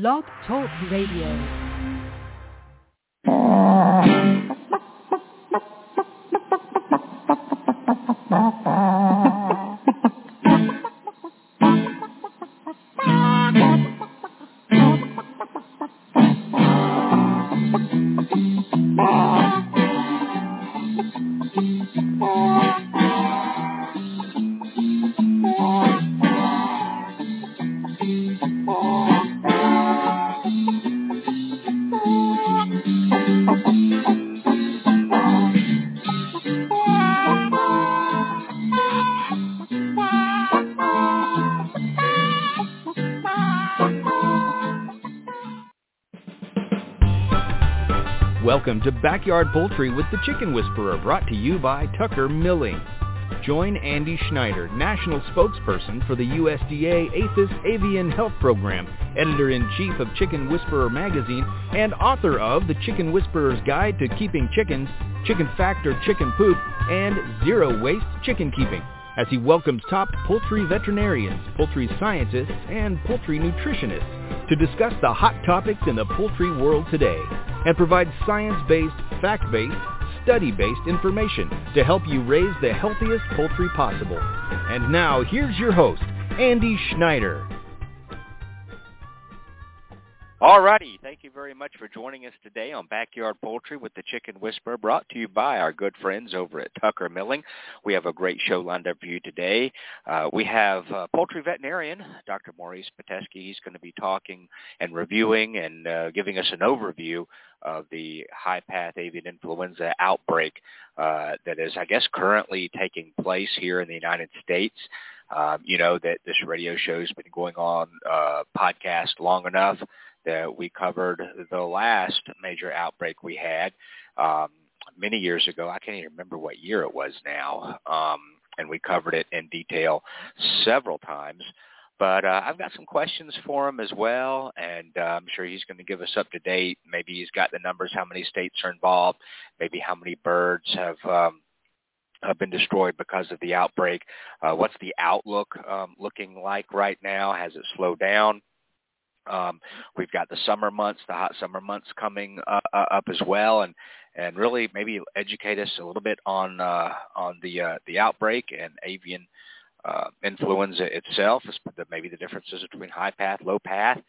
Blog Talk Radio. to Backyard Poultry with the Chicken Whisperer, brought to you by Tucker Milling. Join Andy Schneider, National Spokesperson for the USDA APHIS Avian Health Program, Editor-in-Chief of Chicken Whisperer Magazine, and author of The Chicken Whisperer's Guide to Keeping Chickens, Chicken Factor Chicken Poop, and Zero Waste Chicken Keeping, as he welcomes top poultry veterinarians, poultry scientists, and poultry nutritionists to discuss the hot topics in the poultry world today and provide science-based, fact-based, study-based information to help you raise the healthiest poultry possible. And now, here's your host, Andy Schneider. Alrighty, thank you very much for joining us today on Backyard Poultry with the Chicken Whisperer, brought to you by our good friends over at Tucker Milling. We have a great show lined up for you today. Uh, we have uh, poultry veterinarian Dr. Maurice Pitesky. He's going to be talking and reviewing and uh, giving us an overview of the high path avian influenza outbreak uh, that is, I guess, currently taking place here in the United States. Um, you know that this radio show's been going on uh, podcast long enough that we covered the last major outbreak we had um, many years ago. I can't even remember what year it was now, um, and we covered it in detail several times. But uh, I've got some questions for him as well, and uh, I'm sure he's going to give us up to date. Maybe he's got the numbers, how many states are involved, maybe how many birds have um, have been destroyed because of the outbreak. Uh, what's the outlook um, looking like right now? Has it slowed down? Um, we've got the summer months, the hot summer months coming uh, uh, up as well, and and really maybe educate us a little bit on uh, on the uh, the outbreak and avian uh, influenza itself, maybe the differences between high path, low path,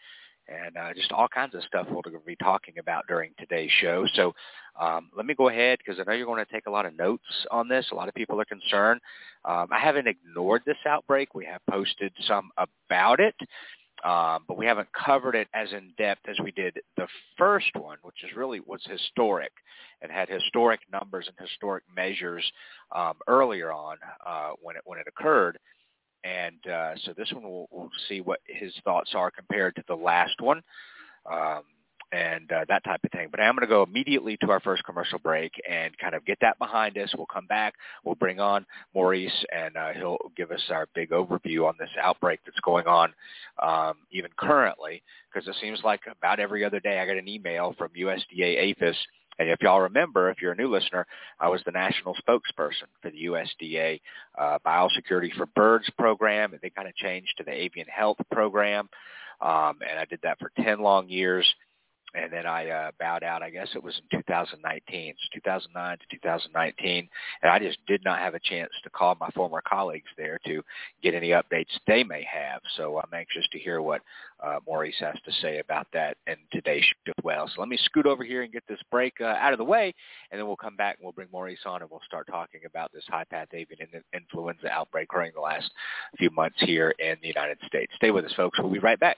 and uh, just all kinds of stuff we're going to be talking about during today's show. So um, let me go ahead because I know you're going to take a lot of notes on this. A lot of people are concerned. Um, I haven't ignored this outbreak. We have posted some about it. Um, but we haven't covered it as in depth as we did the first one, which is really was historic and had historic numbers and historic measures um, earlier on uh, when it when it occurred. And uh, so this one we'll, we'll see what his thoughts are compared to the last one. Um, and uh, that type of thing. But I'm going to go immediately to our first commercial break and kind of get that behind us. We'll come back. We'll bring on Maurice, and uh, he'll give us our big overview on this outbreak that's going on um, even currently, because it seems like about every other day I get an email from USDA APHIS. And if y'all remember, if you're a new listener, I was the national spokesperson for the USDA uh, Biosecurity for Birds program, and they kind of changed to the Avian Health program. Um, and I did that for 10 long years and then I uh, bowed out. I guess it was in 2019, it's 2009 to 2019, and I just did not have a chance to call my former colleagues there to get any updates they may have. So I'm anxious to hear what uh, Maurice has to say about that in today's show as well. So let me scoot over here and get this break uh, out of the way, and then we'll come back and we'll bring Maurice on and we'll start talking about this high path avian influenza outbreak occurring the last few months here in the United States. Stay with us, folks. We'll be right back.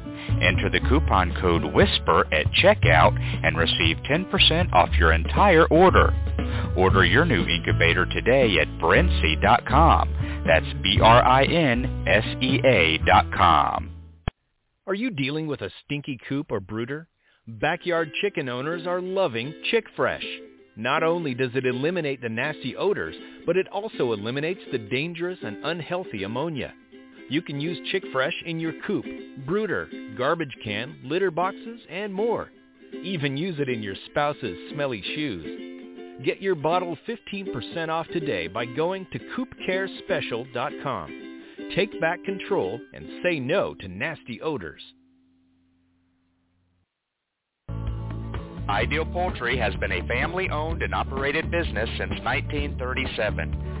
Enter the coupon code WHISPER at checkout and receive 10% off your entire order. Order your new incubator today at Brinsea.com. That's B-R-I-N-S-E-A dot com. Are you dealing with a stinky coop or brooder? Backyard chicken owners are loving Chick Fresh. Not only does it eliminate the nasty odors, but it also eliminates the dangerous and unhealthy ammonia. You can use Chick Fresh in your coop, brooder, garbage can, litter boxes, and more. Even use it in your spouse's smelly shoes. Get your bottle 15% off today by going to coopcarespecial.com. Take back control and say no to nasty odors. Ideal Poultry has been a family-owned and operated business since 1937.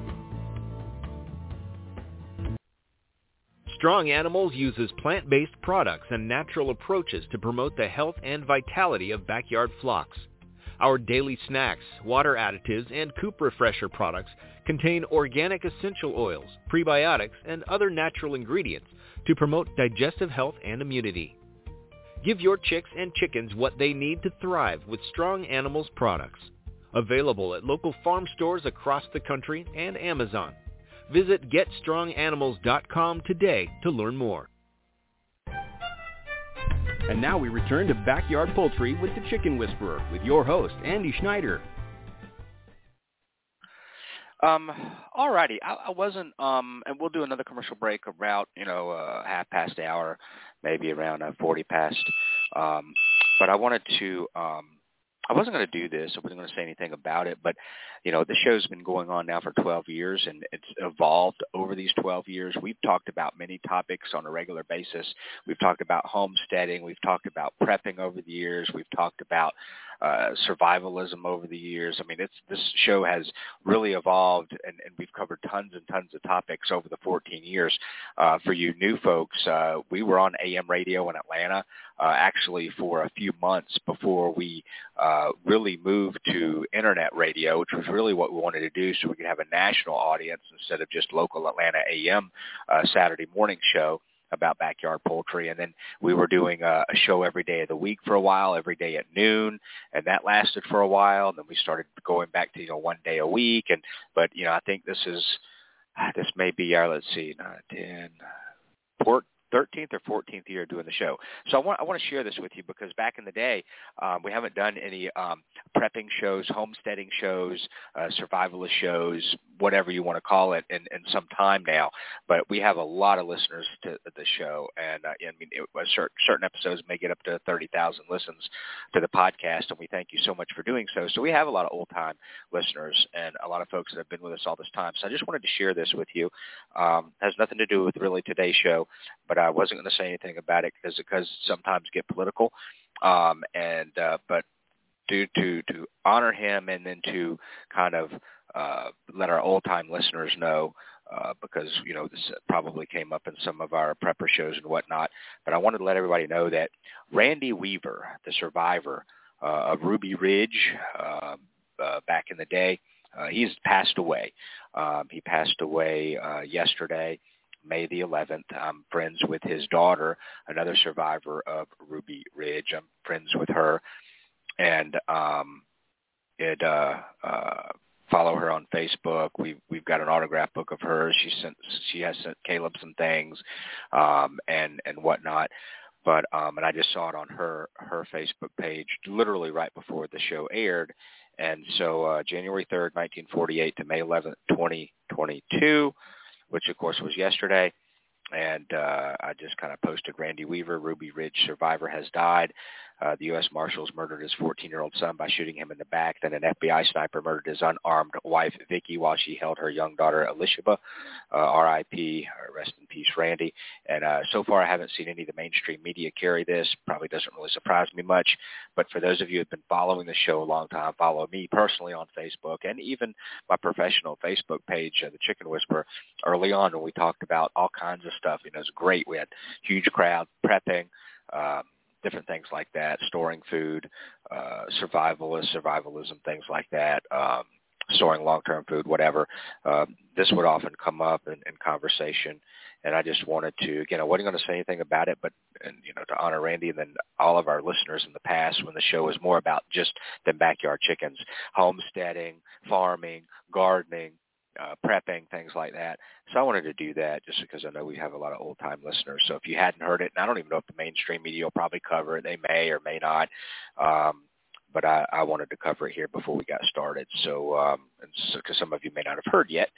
Strong Animals uses plant-based products and natural approaches to promote the health and vitality of backyard flocks. Our daily snacks, water additives, and coop refresher products contain organic essential oils, prebiotics, and other natural ingredients to promote digestive health and immunity. Give your chicks and chickens what they need to thrive with Strong Animals products. Available at local farm stores across the country and Amazon. Visit GetStrongAnimals.com today to learn more. And now we return to Backyard Poultry with the Chicken Whisperer with your host, Andy Schneider. Um, alrighty, I, I wasn't, um, and we'll do another commercial break about, you know, uh, half past hour, maybe around uh, 40 past. Um, but I wanted to, um, I wasn't going to do this. I wasn't going to say anything about it, but you know, the show's been going on now for 12 years and it's evolved over these 12 years. We've talked about many topics on a regular basis. We've talked about homesteading. We've talked about prepping over the years. We've talked about uh, survivalism over the years. I mean, it's this show has really evolved, and, and we've covered tons and tons of topics over the 14 years. Uh, for you new folks, uh, we were on AM radio in Atlanta uh, actually for a few months before we uh, really moved to internet radio, which was really what we wanted to do so we could have a national audience instead of just local Atlanta AM uh, Saturday morning show about backyard poultry. And then we were doing a, a show every day of the week for a while every day at noon and that lasted for a while. And then we started going back to you know one day a week. And but you know i think this is this may be our let's see nine ten port 13th or 14th year doing the show. So I want I want to share this with you because back in the day, um, we haven't done any um, prepping shows, homesteading shows, uh, survivalist shows, whatever you want to call it, in, in some time now. But we have a lot of listeners to the show, and uh, I mean, it, certain, certain episodes may get up to 30,000 listens to the podcast, and we thank you so much for doing so. So we have a lot of old-time listeners and a lot of folks that have been with us all this time. So I just wanted to share this with you. Um, has nothing to do with really today's show, but I wasn't going to say anything about it because because sometimes get political. Um, and uh, but due to to honor him and then to kind of uh, let our old time listeners know uh, because you know this probably came up in some of our prepper shows and whatnot. But I wanted to let everybody know that Randy Weaver, the survivor uh, of Ruby Ridge uh, uh, back in the day, uh, he's passed away. Um, he passed away uh, yesterday. May the 11th. I'm friends with his daughter, another survivor of Ruby Ridge. I'm friends with her, and um, it uh, uh, follow her on Facebook. We've we've got an autograph book of hers. She sent she has sent Caleb some things, um, and and whatnot. But um, and I just saw it on her her Facebook page, literally right before the show aired. And so uh, January 3rd, 1948 to May 11th, 2022 which of course was yesterday. And uh, I just kind of posted Randy Weaver, Ruby Ridge survivor, has died. Uh, the U.S. Marshals murdered his 14-year-old son by shooting him in the back. Then an FBI sniper murdered his unarmed wife, Vicky, while she held her young daughter, Elisheba. Uh, R.I.P. Rest in peace, Randy. And uh, so far, I haven't seen any of the mainstream media carry this. Probably doesn't really surprise me much. But for those of you who have been following the show a long time, follow me personally on Facebook and even my professional Facebook page, uh, The Chicken Whisperer, early on when we talked about all kinds of stuff. You know, it was great. We had huge crowd prepping. Um, different things like that, storing food, uh, survivalist, survivalism, things like that. Um, storing long-term food, whatever, uh, this would often come up in, in conversation. And I just wanted to, again, I wasn't going to say anything about it, but, and, you know, to honor Randy and then all of our listeners in the past when the show was more about just the backyard chickens, homesteading, farming, gardening, uh, prepping, things like that. So I wanted to do that just because I know we have a lot of old time listeners. So if you hadn't heard it, and I don't even know if the mainstream media will probably cover it, they may or may not. Um, but I, I wanted to cover it here before we got started. So, um, because so, some of you may not have heard yet,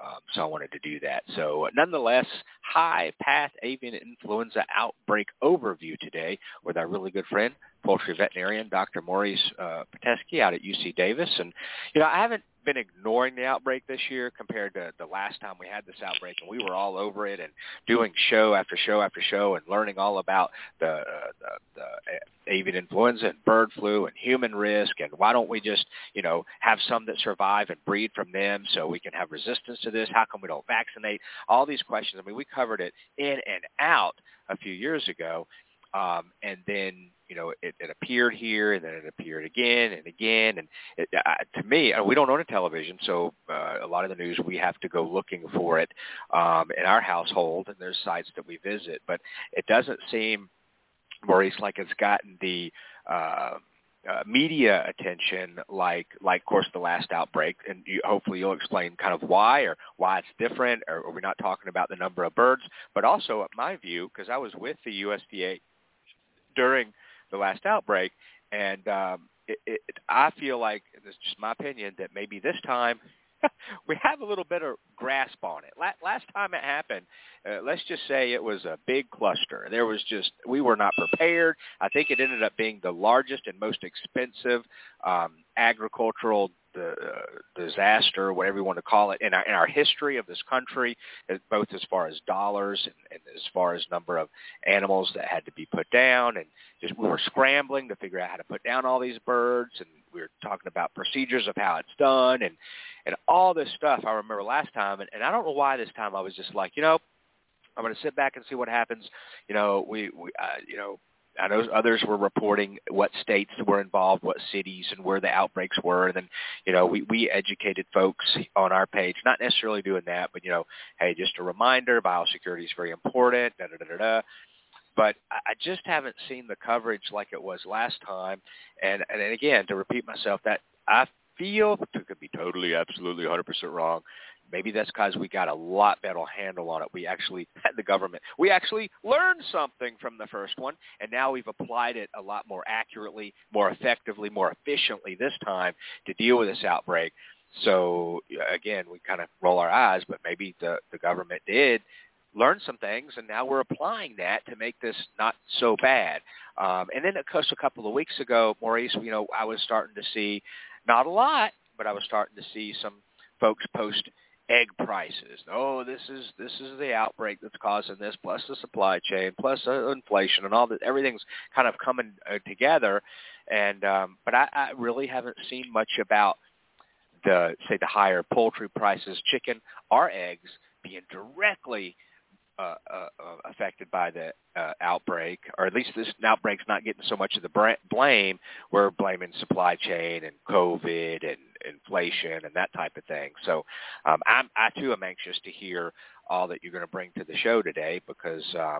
um, so I wanted to do that. So nonetheless, high path avian influenza outbreak overview today with our really good friend, poultry veterinarian Dr. Maurice uh, Pitesky out at UC Davis. And, you know, I haven't been ignoring the outbreak this year compared to the last time we had this outbreak, and we were all over it and doing show after show after show and learning all about the, uh, the, the avian influenza and bird flu and human risk and why don't we just you know have some that survive and breed from them so we can have resistance to this? How come we don't vaccinate? All these questions. I mean, we covered it in and out a few years ago, um, and then you know it, it appeared here and then it appeared again and again. And it, uh, to me uh, we don't own a television so uh, a lot of the news we have to go looking for it um, in our household and there's sites that we visit. But it doesn't seem Maurice like it's gotten the uh, uh, media attention like like of course the last outbreak. And you, hopefully you'll explain kind of why or why it's different or, or we're not talking about the number of birds? But also at my view because I was with the USDA during the last outbreak, and um, it, it, I feel like this is just my opinion that maybe this time we have a little of grasp on it. Last time it happened, uh, let's just say it was a big cluster. There was just we were not prepared. I think it ended up being the largest and most expensive um, agricultural the uh, disaster, whatever you want to call it, in our in our history of this country, uh, both as far as dollars and, and as far as number of animals that had to be put down, and just we were scrambling to figure out how to put down all these birds, and we were talking about procedures of how it's done, and and all this stuff. I remember last time, and, and I don't know why this time I was just like, you know, I'm going to sit back and see what happens. You know, we, we uh, you know, I know others were reporting what states were involved, what cities, and where the outbreaks were. And then, you know, we, we educated folks on our page, not necessarily doing that, but, you know, hey, just a reminder, biosecurity is very important, da, da, da, da, da. But I just haven't seen the coverage like it was last time. And, and again, to repeat myself, that I feel, could be totally, absolutely 100% wrong, Maybe that's because we got a lot better handle on it. We actually, the government, we actually learned something from the first one, and now we've applied it a lot more accurately, more effectively, more efficiently this time to deal with this outbreak. So again, we kind of roll our eyes, but maybe the, the government did learn some things, and now we're applying that to make this not so bad. Um, and then, of course, a couple of weeks ago, Maurice, you know, I was starting to see, not a lot, but I was starting to see some folks post egg prices. Oh, this is this is the outbreak that's causing this, plus the supply chain, plus uh, inflation, and all that. Everything's kind of coming uh, together. And um, but I, I really haven't seen much about the say the higher poultry prices, chicken, or eggs being directly uh, uh, uh, affected by the uh, outbreak, or at least this outbreak's not getting so much of the blame. We're blaming supply chain and COVID and inflation and that type of thing. So um, I'm, I too am anxious to hear all that you're going to bring to the show today because um,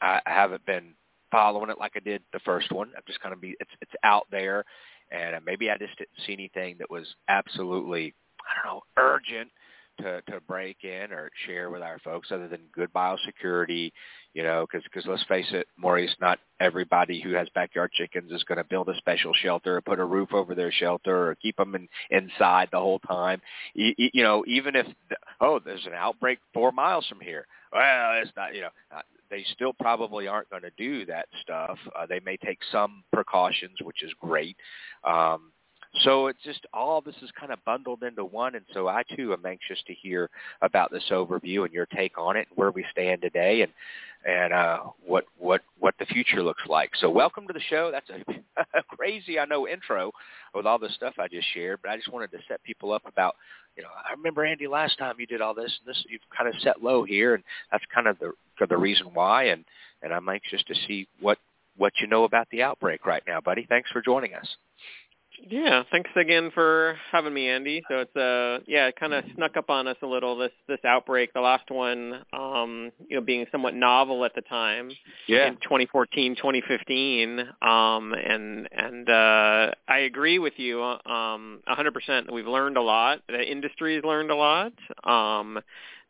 I, I haven't been following it like I did the first one. I'm just going to be it's it's out there, and maybe I just didn't see anything that was absolutely I don't know urgent to to break in or share with our folks other than good biosecurity you know because because let's face it maurice not everybody who has backyard chickens is going to build a special shelter or put a roof over their shelter or keep them in, inside the whole time. You, you know even if oh there's an outbreak four miles from here. Well it's not you know uh, they still probably aren't going to do that stuff. Uh, they may take some precautions which is great. Um so it's just all this is kind of bundled into one, and so I too am anxious to hear about this overview and your take on it, where we stand today, and and uh, what what what the future looks like. So welcome to the show. That's a, a crazy, I know, intro with all the stuff I just shared, but I just wanted to set people up about, you know, I remember Andy last time you did all this, and this you've kind of set low here, and that's kind of the the reason why, and and I'm anxious to see what what you know about the outbreak right now, buddy. Thanks for joining us. Yeah, thanks again for having me, Andy. So it's uh yeah, it kind of snuck up on us a little this this outbreak. The last one, um, you know, being somewhat novel at the time. Yeah. In 2014, 2015, um, and and uh, I agree with you, um, 100%. We've learned a lot. The industry has learned a lot. Um,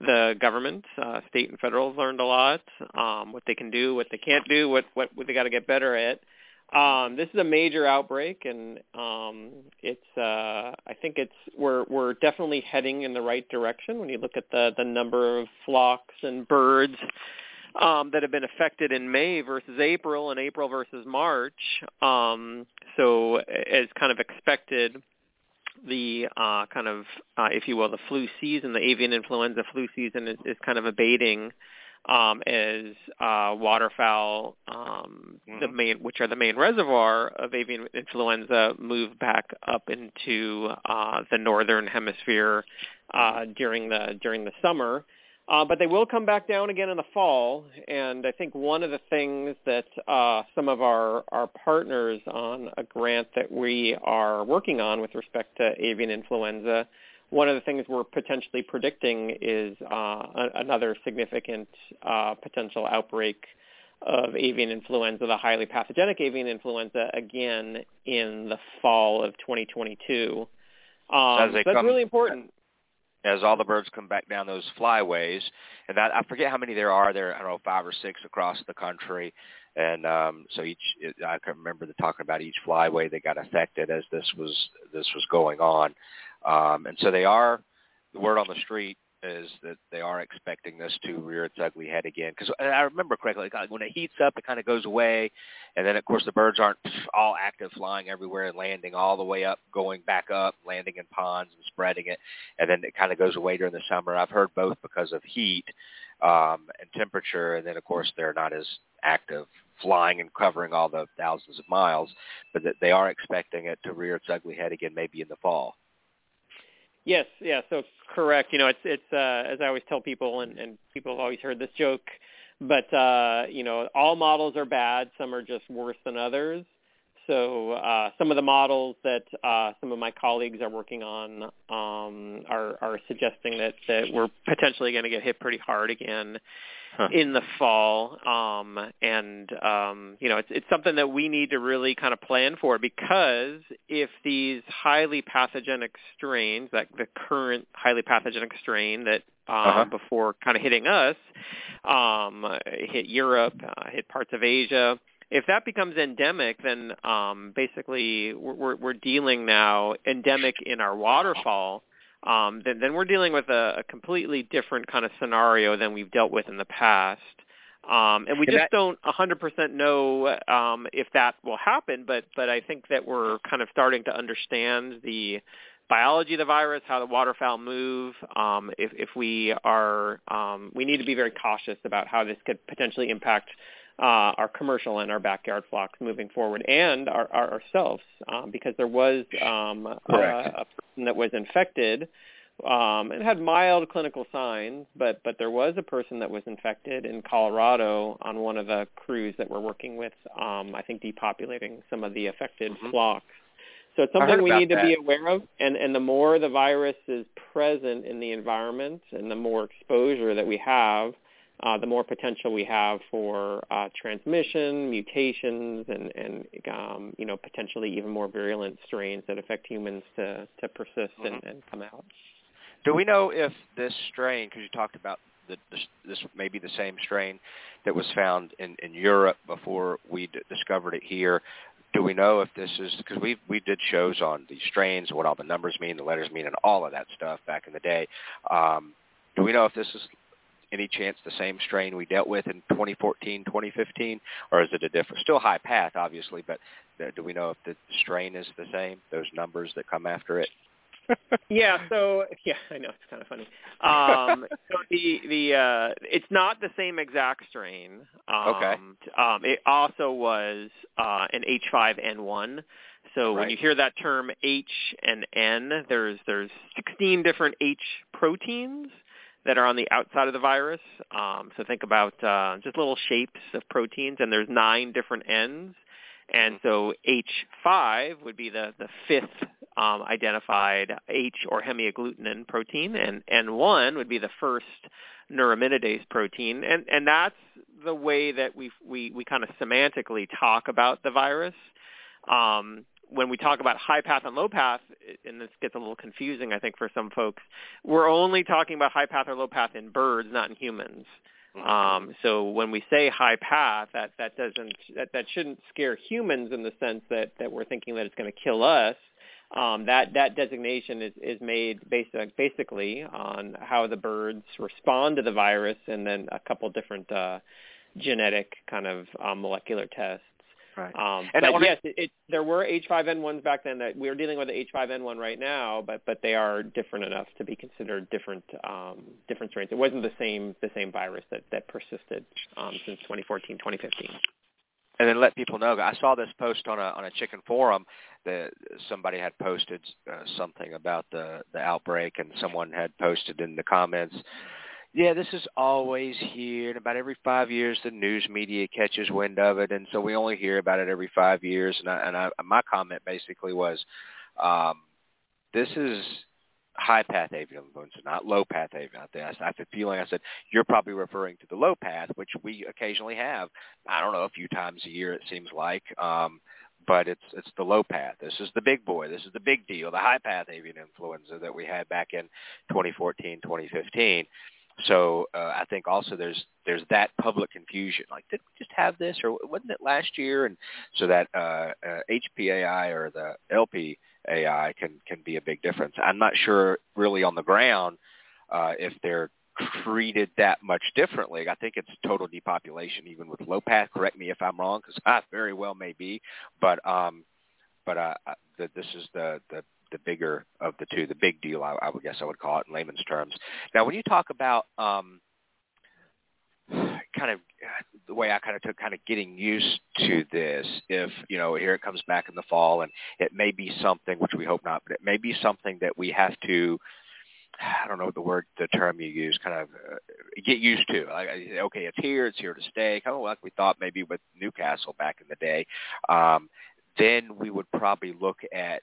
the government, uh, state and federal, learned a lot. Um, what they can do, what they can't do, what what, what they got to get better at. Um, this is a major outbreak, and um, it's. Uh, I think it's we're we're definitely heading in the right direction when you look at the the number of flocks and birds um, that have been affected in May versus April, and April versus March. Um, so, as kind of expected, the uh, kind of, uh, if you will, the flu season, the avian influenza flu season is, is kind of abating um, as uh, waterfowl, um, mm-hmm. the main, which are the main reservoir of avian influenza, move back up into uh, the northern hemisphere uh, during the during the summer. Uh, but they will come back down again in the fall, and I think one of the things that uh, some of our, our partners on a grant that we are working on with respect to avian influenza one of the things we're potentially predicting is uh, another significant uh, potential outbreak of avian influenza, the highly pathogenic avian influenza, again in the fall of 2022. Um, so that's come, really important. As all the birds come back down those flyways, and that I forget how many there are. There, I don't know, five or six across the country, and um, so each I can remember the talking about each flyway that got affected as this was this was going on. Um, and so they are, the word on the street is that they are expecting this to rear its ugly head again. Because I remember correctly, when it heats up, it kind of goes away, and then of course the birds aren't all active, flying everywhere and landing all the way up, going back up, landing in ponds and spreading it, and then it kind of goes away during the summer. I've heard both because of heat um, and temperature, and then of course they're not as active flying and covering all the thousands of miles, but that they are expecting it to rear its ugly head again maybe in the fall. Yes, yeah, so it's correct. You know, it's it's uh, as I always tell people, and, and people have always heard this joke, but uh, you know, all models are bad. Some are just worse than others. So uh, some of the models that uh, some of my colleagues are working on um, are, are suggesting that, that we're potentially going to get hit pretty hard again huh. in the fall. Um, and um, you know, it's, it's something that we need to really kind of plan for because if these highly pathogenic strains, like the current highly pathogenic strain that um, uh-huh. before kind of hitting us, um, hit Europe, uh, hit parts of Asia if that becomes endemic, then um, basically we're, we're dealing now endemic in our waterfowl. Um, then, then we're dealing with a, a completely different kind of scenario than we've dealt with in the past. Um, and we just don't 100% know um, if that will happen, but but I think that we're kind of starting to understand the biology of the virus, how the waterfowl move. Um, if, if we are, um, we need to be very cautious about how this could potentially impact uh, our commercial and our backyard flocks moving forward, and our, our ourselves, um, because there was um, a, a person that was infected um, and had mild clinical signs, but but there was a person that was infected in Colorado on one of the crews that we're working with. Um, I think depopulating some of the affected mm-hmm. flocks. So it's something we need to be aware of, and and the more the virus is present in the environment, and the more exposure that we have, uh, the more potential we have for uh, transmission, mutations, and, and um, you know potentially even more virulent strains that affect humans to, to persist mm-hmm. and, and come out. Do we know if this strain, because you talked about the, this, this may be the same strain that was found in, in Europe before we d- discovered it here, do we know if this is because we we did shows on the strains, what all the numbers mean, the letters mean, and all of that stuff back in the day. Um, do we know if this is any chance the same strain we dealt with in 2014, 2015, or is it a different, still high path, obviously, but do we know if the strain is the same, those numbers that come after it? yeah, so yeah, I know it's kind of funny. Um, so the the uh, it's not the same exact strain. Um, okay. Um, it also was uh, an H5N1. So right. when you hear that term H and N, there's there's 16 different H proteins that are on the outside of the virus. Um, so think about uh, just little shapes of proteins, and there's nine different ends. And so H5 would be the, the fifth um, identified H or hemagglutinin protein, and N1 would be the first neuraminidase protein. And, and that's the way that we, we, we kind of semantically talk about the virus. Um, when we talk about high path and low path, and this gets a little confusing, I think, for some folks, we're only talking about high path or low path in birds, not in humans. Mm-hmm. Um, so when we say high path, that that doesn't that, that shouldn't scare humans in the sense that that we're thinking that it's going to kill us. Um, that that designation is is made based basically on how the birds respond to the virus, and then a couple different uh, genetic kind of um, molecular tests. Right. Um, and but yes, it, it, there were H5N1s back then that we're dealing with the H5N1 right now, but but they are different enough to be considered different um, different strains. It wasn't the same the same virus that that persisted um, since 2014 2015. And then let people know. I saw this post on a on a chicken forum that somebody had posted uh, something about the the outbreak, and someone had posted in the comments yeah, this is always here, and about every five years the news media catches wind of it, and so we only hear about it every five years. And, I, and I, my comment basically was, um, this is high path avian influenza, not low path avian. I, think, I feeling I said you're probably referring to the low path, which we occasionally have. I don't know, a few times a year it seems like. Um, but it's it's the low path. This is the big boy. This is the big deal. The high path avian influenza that we had back in 2014, 2015. So uh, I think also there's there's that public confusion. Like, did we just have this, or wasn't it last year? And so that uh, uh, HPAI or the LPAI can can be a big difference. I'm not sure really on the ground uh, if they're treated that much differently. I think it's total depopulation, even with low path. Correct me if I'm wrong, because I very well may be. But um, but uh, the, this is the the the bigger of the two, the big deal, I, I would guess I would call it in layman's terms. Now, when you talk about um, kind of the way I kind of took kind of getting used to this, if, you know, here it comes back in the fall and it may be something, which we hope not, but it may be something that we have to, I don't know the word, the term you use, kind of uh, get used to. Like, okay, it's here, it's here to stay, kind of like we thought maybe with Newcastle back in the day. Um, then we would probably look at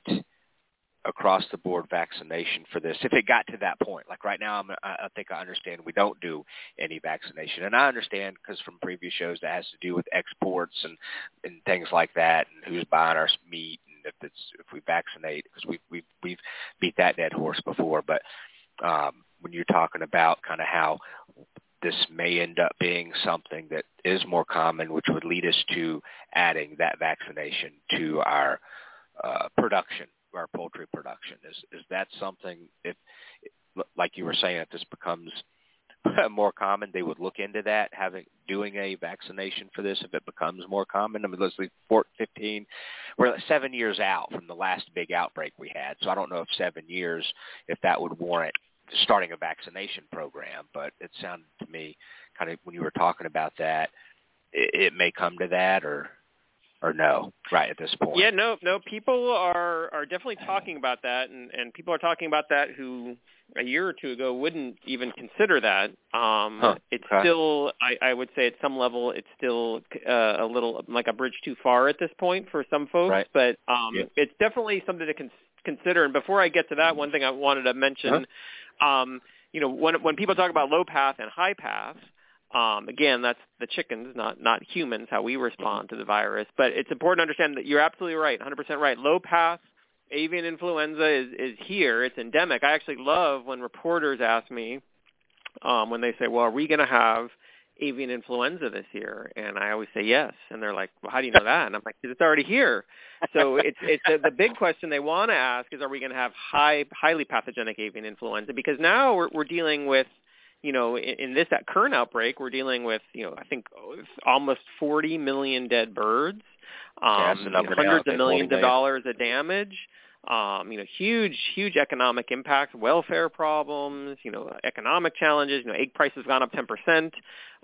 across the board vaccination for this if it got to that point. Like right now I'm, i think i understand we don't do any vaccination. And i understand because from previous shows that has to do with exports and and things like that and who's buying our meat and if it's if we vaccinate because we've we've we've beat that dead horse before. But um when you're talking about kind of how this may end up being something that is more common which would lead us to adding that vaccination to our uh, production our poultry production. Is is that something if like you were saying, if this becomes more common, they would look into that, having doing a vaccination for this if it becomes more common. I mean, let's leave 15. We're seven years out from the last big outbreak we had, so I don't know if seven years if that would warrant starting a vaccination program. But it sounded to me, kind of when you were talking about that, it, it may come to that, or or no right at this point yeah no no people are are definitely talking about that and and people are talking about that who a year or two ago wouldn't even consider that um huh. it's okay. still i i would say at some level it's still uh, a little like a bridge too far at this point for some folks right. but um yeah. it's definitely something to con- consider and before i get to that one thing i wanted to mention huh? um you know when when people talk about low path and high path um, again, that's the chickens, not not humans, how we respond to the virus. But it's important to understand that you're absolutely right, 100% right. Low path avian influenza is is here. It's endemic. I actually love when reporters ask me um, when they say, "Well, are we going to have avian influenza this year?" And I always say yes. And they're like, "Well, how do you know that?" And I'm like, "Because it's already here." So it's it's a, the big question they want to ask is, are we going to have high highly pathogenic avian influenza? Because now we're we're dealing with you know, in, in this that current outbreak, we're dealing with, you know, I think almost 40 million dead birds, um, yeah, hundreds of millions of dollars of damage um, you know, huge, huge economic impact, welfare problems, you know, economic challenges. You know, egg prices gone up 10%. Um,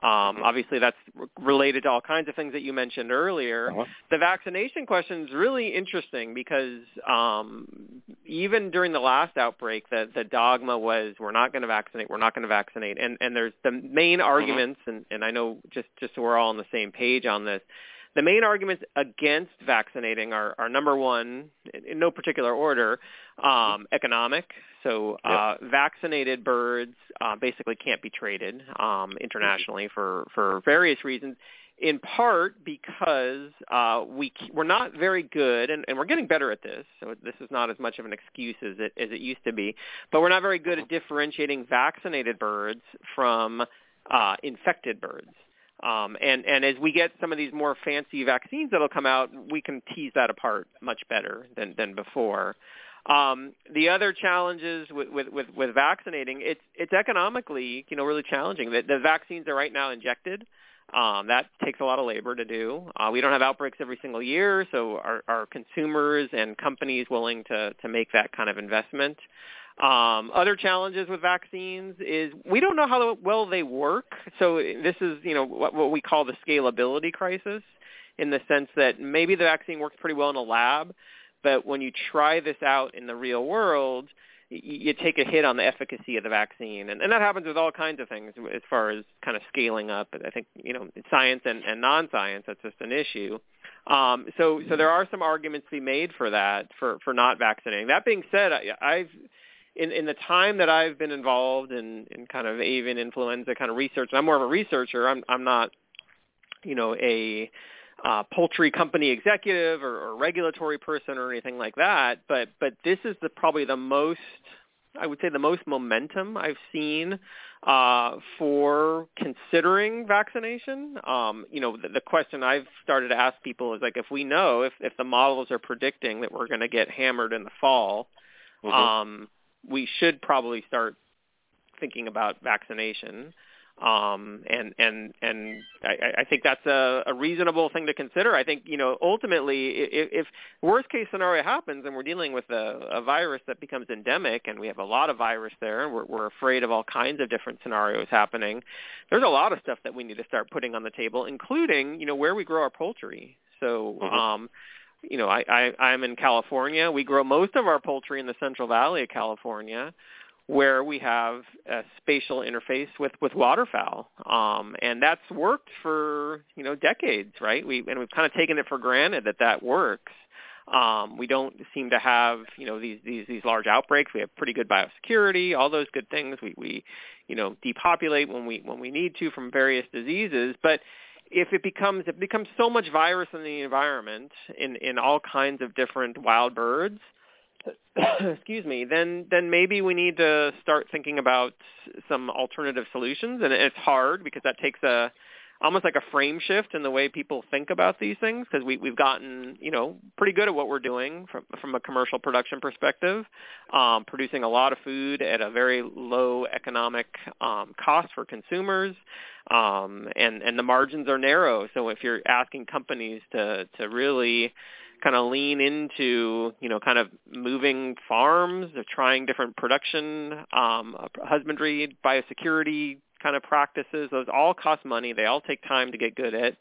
mm-hmm. Obviously, that's related to all kinds of things that you mentioned earlier. Uh-huh. The vaccination question is really interesting because um, even during the last outbreak, the, the dogma was we're not going to vaccinate, we're not going to vaccinate. And, and there's the main mm-hmm. arguments, and, and I know just, just so we're all on the same page on this, the main arguments against vaccinating are, are number one, in no particular order, um, economic. So uh, yep. vaccinated birds uh, basically can't be traded um, internationally for, for various reasons in part because uh, we we're not very good, and, and we're getting better at this. So this is not as much of an excuse as it as it used to be, but we're not very good at differentiating vaccinated birds from uh, infected birds. Um, and and as we get some of these more fancy vaccines that'll come out, we can tease that apart much better than than before. Um, the other challenges with, with, with, with vaccinating, it's, it's economically, you know, really challenging. The, the vaccines are right now injected. Um, that takes a lot of labor to do. Uh, we don't have outbreaks every single year, so are, are consumers and companies willing to, to make that kind of investment? Um, other challenges with vaccines is we don't know how well they work. So this is, you know, what, what we call the scalability crisis in the sense that maybe the vaccine works pretty well in a lab, but when you try this out in the real world, you take a hit on the efficacy of the vaccine, and, and that happens with all kinds of things as far as kind of scaling up. I think you know science and, and non-science that's just an issue. Um, so so there are some arguments to be made for that for for not vaccinating. That being said, I, I've in, in the time that I've been involved in, in kind of avian influenza kind of research, I'm more of a researcher. I'm I'm not you know a uh, poultry company executive or, or regulatory person or anything like that. But but this is the probably the most I would say the most momentum I've seen uh, for considering vaccination. Um, you know, the, the question I've started to ask people is like, if we know if if the models are predicting that we're going to get hammered in the fall, mm-hmm. um, we should probably start thinking about vaccination. Um, and and and I, I think that's a, a reasonable thing to consider. I think you know ultimately, if, if worst case scenario happens and we're dealing with a, a virus that becomes endemic, and we have a lot of virus there, and we're, we're afraid of all kinds of different scenarios happening, there's a lot of stuff that we need to start putting on the table, including you know where we grow our poultry. So. Mm-hmm. Um, you know, I, I, I'm in California. We grow most of our poultry in the Central Valley of California where we have a spatial interface with with waterfowl, um, and that's worked for you know decades, right? We and we've kind of taken it for granted that that works. Um, we don't seem to have you know these these these large outbreaks. We have pretty good biosecurity, all those good things. We we you know depopulate when we when we need to from various diseases, but if it becomes it becomes so much virus in the environment in in all kinds of different wild birds excuse me, then then maybe we need to start thinking about some alternative solutions. And it's hard because that takes a almost like a frame shift in the way people think about these things because we, we've gotten you know pretty good at what we're doing from from a commercial production perspective, um, producing a lot of food at a very low economic um, cost for consumers, um, and and the margins are narrow. So if you're asking companies to to really kind of lean into, you know, kind of moving farms or trying different production, um, husbandry, biosecurity kind of practices. Those all cost money. They all take time to get good at.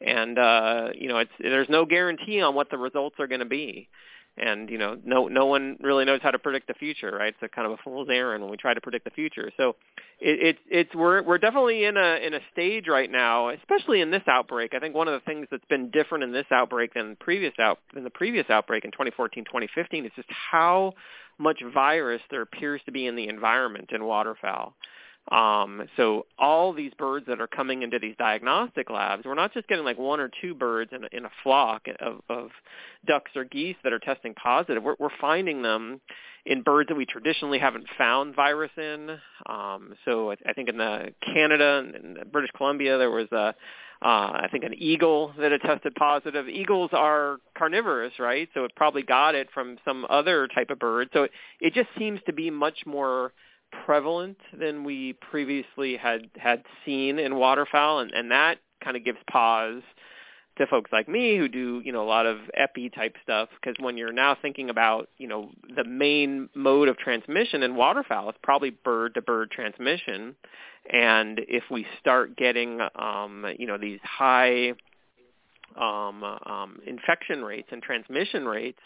And, uh, you know, it's, there's no guarantee on what the results are going to be and you know no no one really knows how to predict the future right? It's a kind of a fool's errand when we try to predict the future. So it, it's it's we're we're definitely in a in a stage right now especially in this outbreak. I think one of the things that's been different in this outbreak than previous out than the previous outbreak in 2014 2015 is just how much virus there appears to be in the environment in waterfowl um, so all these birds that are coming into these diagnostic labs, we're not just getting like one or two birds in a, in a flock of, of ducks or geese that are testing positive. We're, we're finding them in birds that we traditionally haven't found virus in. Um, so I, I think in the Canada and British Columbia there was a uh, I think an eagle that had tested positive. Eagles are carnivorous, right? So it probably got it from some other type of bird. So it, it just seems to be much more prevalent than we previously had had seen in waterfowl, and, and that kind of gives pause to folks like me who do you know a lot of epi type stuff because when you're now thinking about you know the main mode of transmission in waterfowl it's probably bird to bird transmission. And if we start getting um you know these high um, um infection rates and transmission rates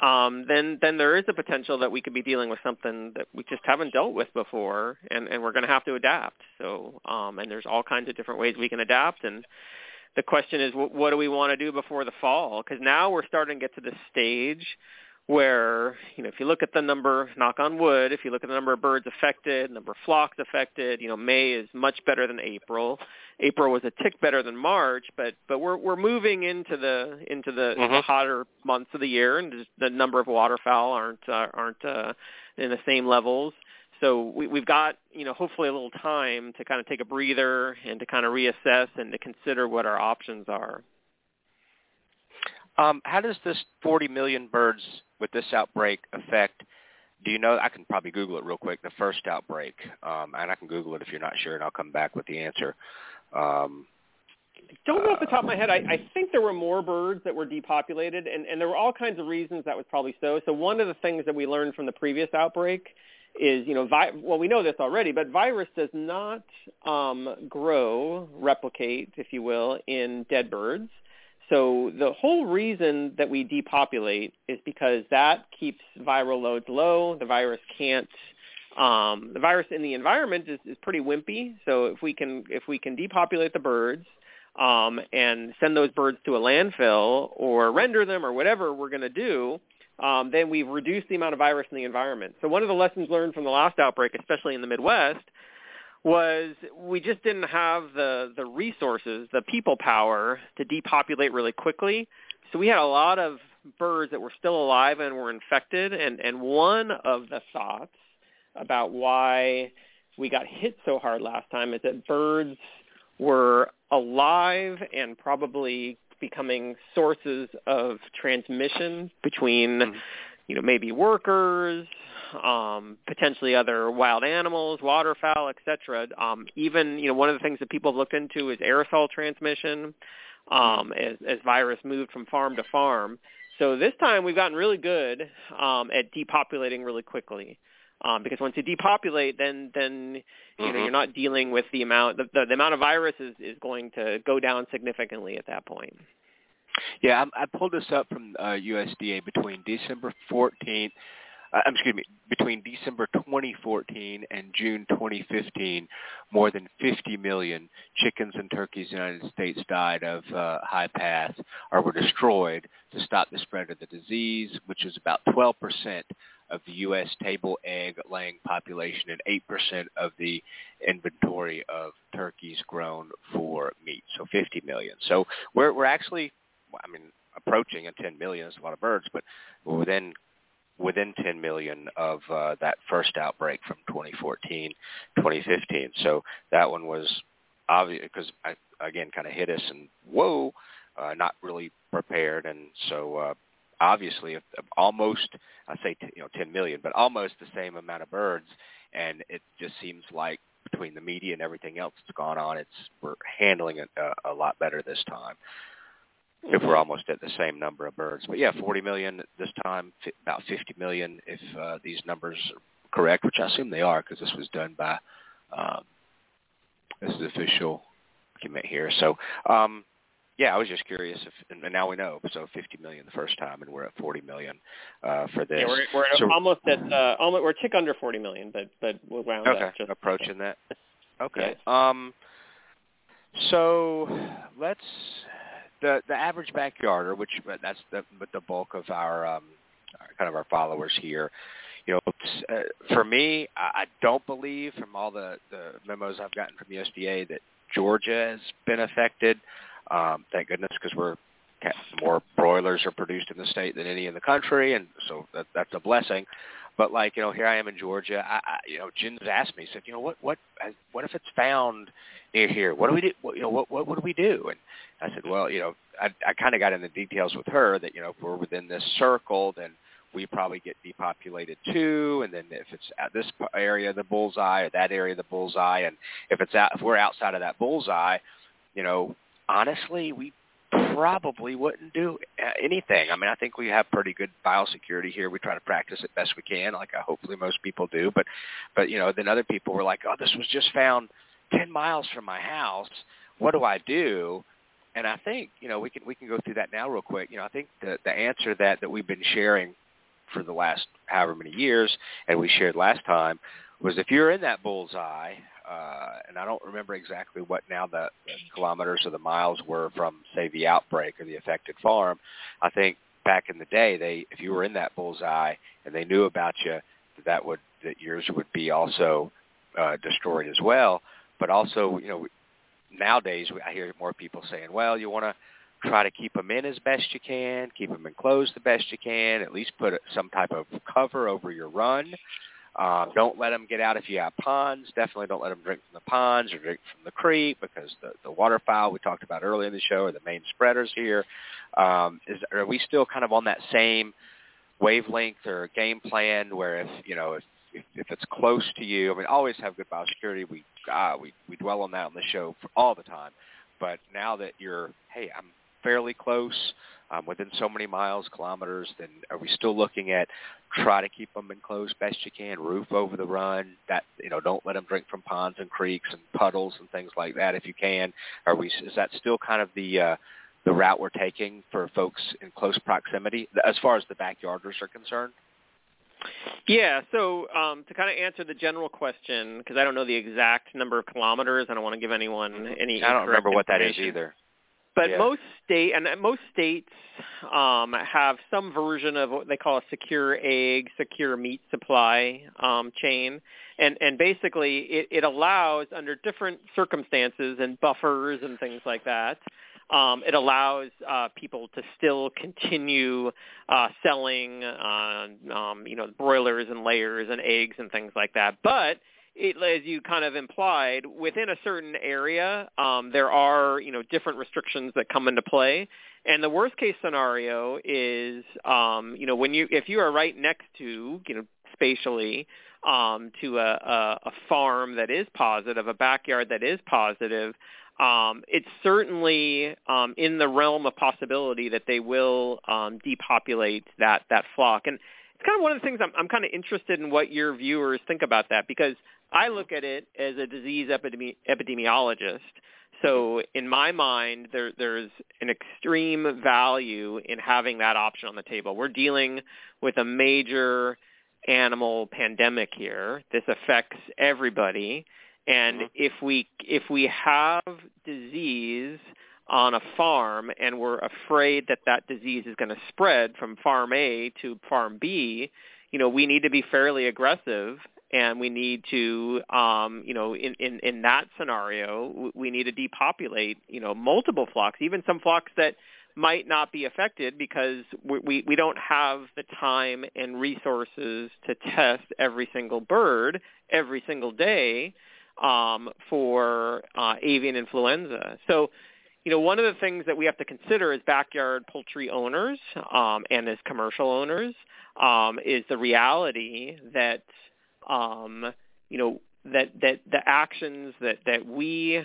um, then then there is a potential that we could be dealing with something that we just haven't dealt with before, and, and we're going to have to adapt. So um, and there's all kinds of different ways we can adapt, and the question is, what what do we want to do before the fall? Because now we're starting to get to the stage where, you know, if you look at the number, knock on wood, if you look at the number of birds affected, number of flocks affected, you know, May is much better than April. April was a tick better than March, but but we're we're moving into the into the, mm-hmm. the hotter months of the year, and the number of waterfowl aren't uh, aren't uh, in the same levels. So we, we've got you know hopefully a little time to kind of take a breather and to kind of reassess and to consider what our options are. Um, how does this 40 million birds with this outbreak affect? Do you know? I can probably Google it real quick. The first outbreak, um, and I can Google it if you're not sure, and I'll come back with the answer. Um, don't know off the top of my head. I, I think there were more birds that were depopulated, and, and there were all kinds of reasons that was probably so. So one of the things that we learned from the previous outbreak is, you know, vi- well, we know this already, but virus does not um, grow, replicate, if you will, in dead birds. So the whole reason that we depopulate is because that keeps viral loads low. The virus can't. Um, the virus in the environment is, is pretty wimpy. So if we can if we can depopulate the birds um, and send those birds to a landfill or render them or whatever we're going to do, um, then we've reduced the amount of virus in the environment. So one of the lessons learned from the last outbreak, especially in the Midwest, was we just didn't have the the resources, the people power to depopulate really quickly. So we had a lot of birds that were still alive and were infected. And and one of the thoughts about why we got hit so hard last time is that birds were alive and probably becoming sources of transmission between mm-hmm. you know maybe workers um, potentially other wild animals, waterfowl, etc. Um, even you know one of the things that people have looked into is aerosol transmission um, as, as virus moved from farm to farm. So this time we've gotten really good um, at depopulating really quickly. Um, because once you depopulate, then then you mm-hmm. know you're not dealing with the amount the, the, the amount of virus is, is going to go down significantly at that point. Yeah, I, I pulled this up from uh, USDA between December 14th uh, excuse me, between December 2014 and June 2015, more than 50 million chickens and turkeys in the United States died of uh, high path or were destroyed to stop the spread of the disease, which is about 12% of the U.S. table egg laying population and 8% of the inventory of turkeys grown for meat. So 50 million. So we're, we're actually, I mean, approaching a 10 million is a lot of birds, but we're within within 10 million of uh, that first outbreak from 2014, 2015. So that one was obvious because again kind of hit us and whoa, uh, not really prepared, and so uh, obviously if, almost I say t- you know 10 million, but almost the same amount of birds, and it just seems like between the media and everything else that's gone on, it's we're handling it a, a lot better this time if we're almost at the same number of birds. But yeah, 40 million this time, about 50 million if uh, these numbers are correct, which I assume they are because this was done by um, this is official document here. So um, yeah, I was just curious if, and now we know. So 50 million the first time, and we're at 40 million uh, for this. Yeah, we're, we're so, almost at uh, almost we're tick under 40 million, but but we'll round okay, up. Just, approaching that. Okay. Um. So let's the the average backyarder, which that's the the bulk of our um, kind of our followers here. You know, uh, for me, I, I don't believe from all the the memos I've gotten from USDA that Georgia has been affected. Um, thank goodness, because we're more broilers are produced in the state than any in the country, and so that, that's a blessing. But like you know, here I am in Georgia. I, I you know, Jen's asked me, said, you know, what what what if it's found near here? What do we do? What, you know, what what do we do? And I said, well, you know, I I kind of got into details with her that you know, if we're within this circle, then we probably get depopulated too. And then if it's at this area of the bullseye or that area of the bullseye, and if it's out, if we're outside of that bullseye, you know, honestly, we probably wouldn't do uh, anything. I mean, I think we have pretty good biosecurity here. We try to practice it best we can, like uh, hopefully most people do. But, but you know, then other people were like, "Oh, this was just found 10 miles from my house. What do I do?" And I think you know we can we can go through that now real quick. You know, I think the the answer that that we've been sharing for the last however many years, and we shared last time, was if you're in that bullseye, uh, and I don't remember exactly what now the, the kilometers or the miles were from, say, the outbreak or the affected farm. I think back in the day, they if you were in that bullseye and they knew about you, that would that yours would be also uh, destroyed as well. But also, you know, nowadays I hear more people saying, well, you want to try to keep them in as best you can, keep them enclosed the best you can, at least put some type of cover over your run. Um, don't let them get out if you have ponds. Definitely don't let them drink from the ponds or drink from the creek because the, the waterfowl we talked about earlier in the show are the main spreaders here. Um, is, are we still kind of on that same wavelength or game plan where if, you know, if, if, if it's close to you, I mean, always have good biosecurity. We, ah, we, we dwell on that on the show for all the time. But now that you're, hey, I'm fairly close, um, within so many miles, kilometers, then are we still looking at try to keep them enclosed best you can, roof over the run, that you know, don't let them drink from ponds and creeks and puddles and things like that if you can. Are we is that still kind of the uh the route we're taking for folks in close proximity as far as the backyarders are concerned? Yeah, so um, to kind of answer the general question, because I don't know the exact number of kilometers, I don't want to give anyone any. I don't remember what that is either. But Yeah. most state and most states um, have some version of what they call a secure egg, secure meat supply um, chain, and and basically it, it allows under different circumstances and buffers and things like that. Um, it allows uh, people to still continue uh, selling, uh, um, you know, broilers and layers and eggs and things like that. But it, as you kind of implied, within a certain area, um, there are you know different restrictions that come into play. And the worst case scenario is, um, you know, when you if you are right next to, you know, spatially um, to a, a, a farm that is positive, a backyard that is positive, um, it's certainly um, in the realm of possibility that they will um, depopulate that that flock. And it's kind of one of the things I'm, I'm kind of interested in what your viewers think about that because I look at it as a disease epidemi- epidemiologist. So in my mind, there, there's an extreme value in having that option on the table. We're dealing with a major animal pandemic here. This affects everybody. And Mhm. if we if we have disease on a farm and we're afraid that that disease is going to spread from farm A to farm B, you know, we need to be fairly aggressive and we need to um, you know, in, in, in that scenario, we need to depopulate, you know, multiple flocks, even some flocks that might not be affected because we, we, we don't have the time and resources to test every single bird every single day um, for uh, avian influenza. So, you know, one of the things that we have to consider as backyard poultry owners um, and as commercial owners um, is the reality that, um, you know, that, that the actions that, that we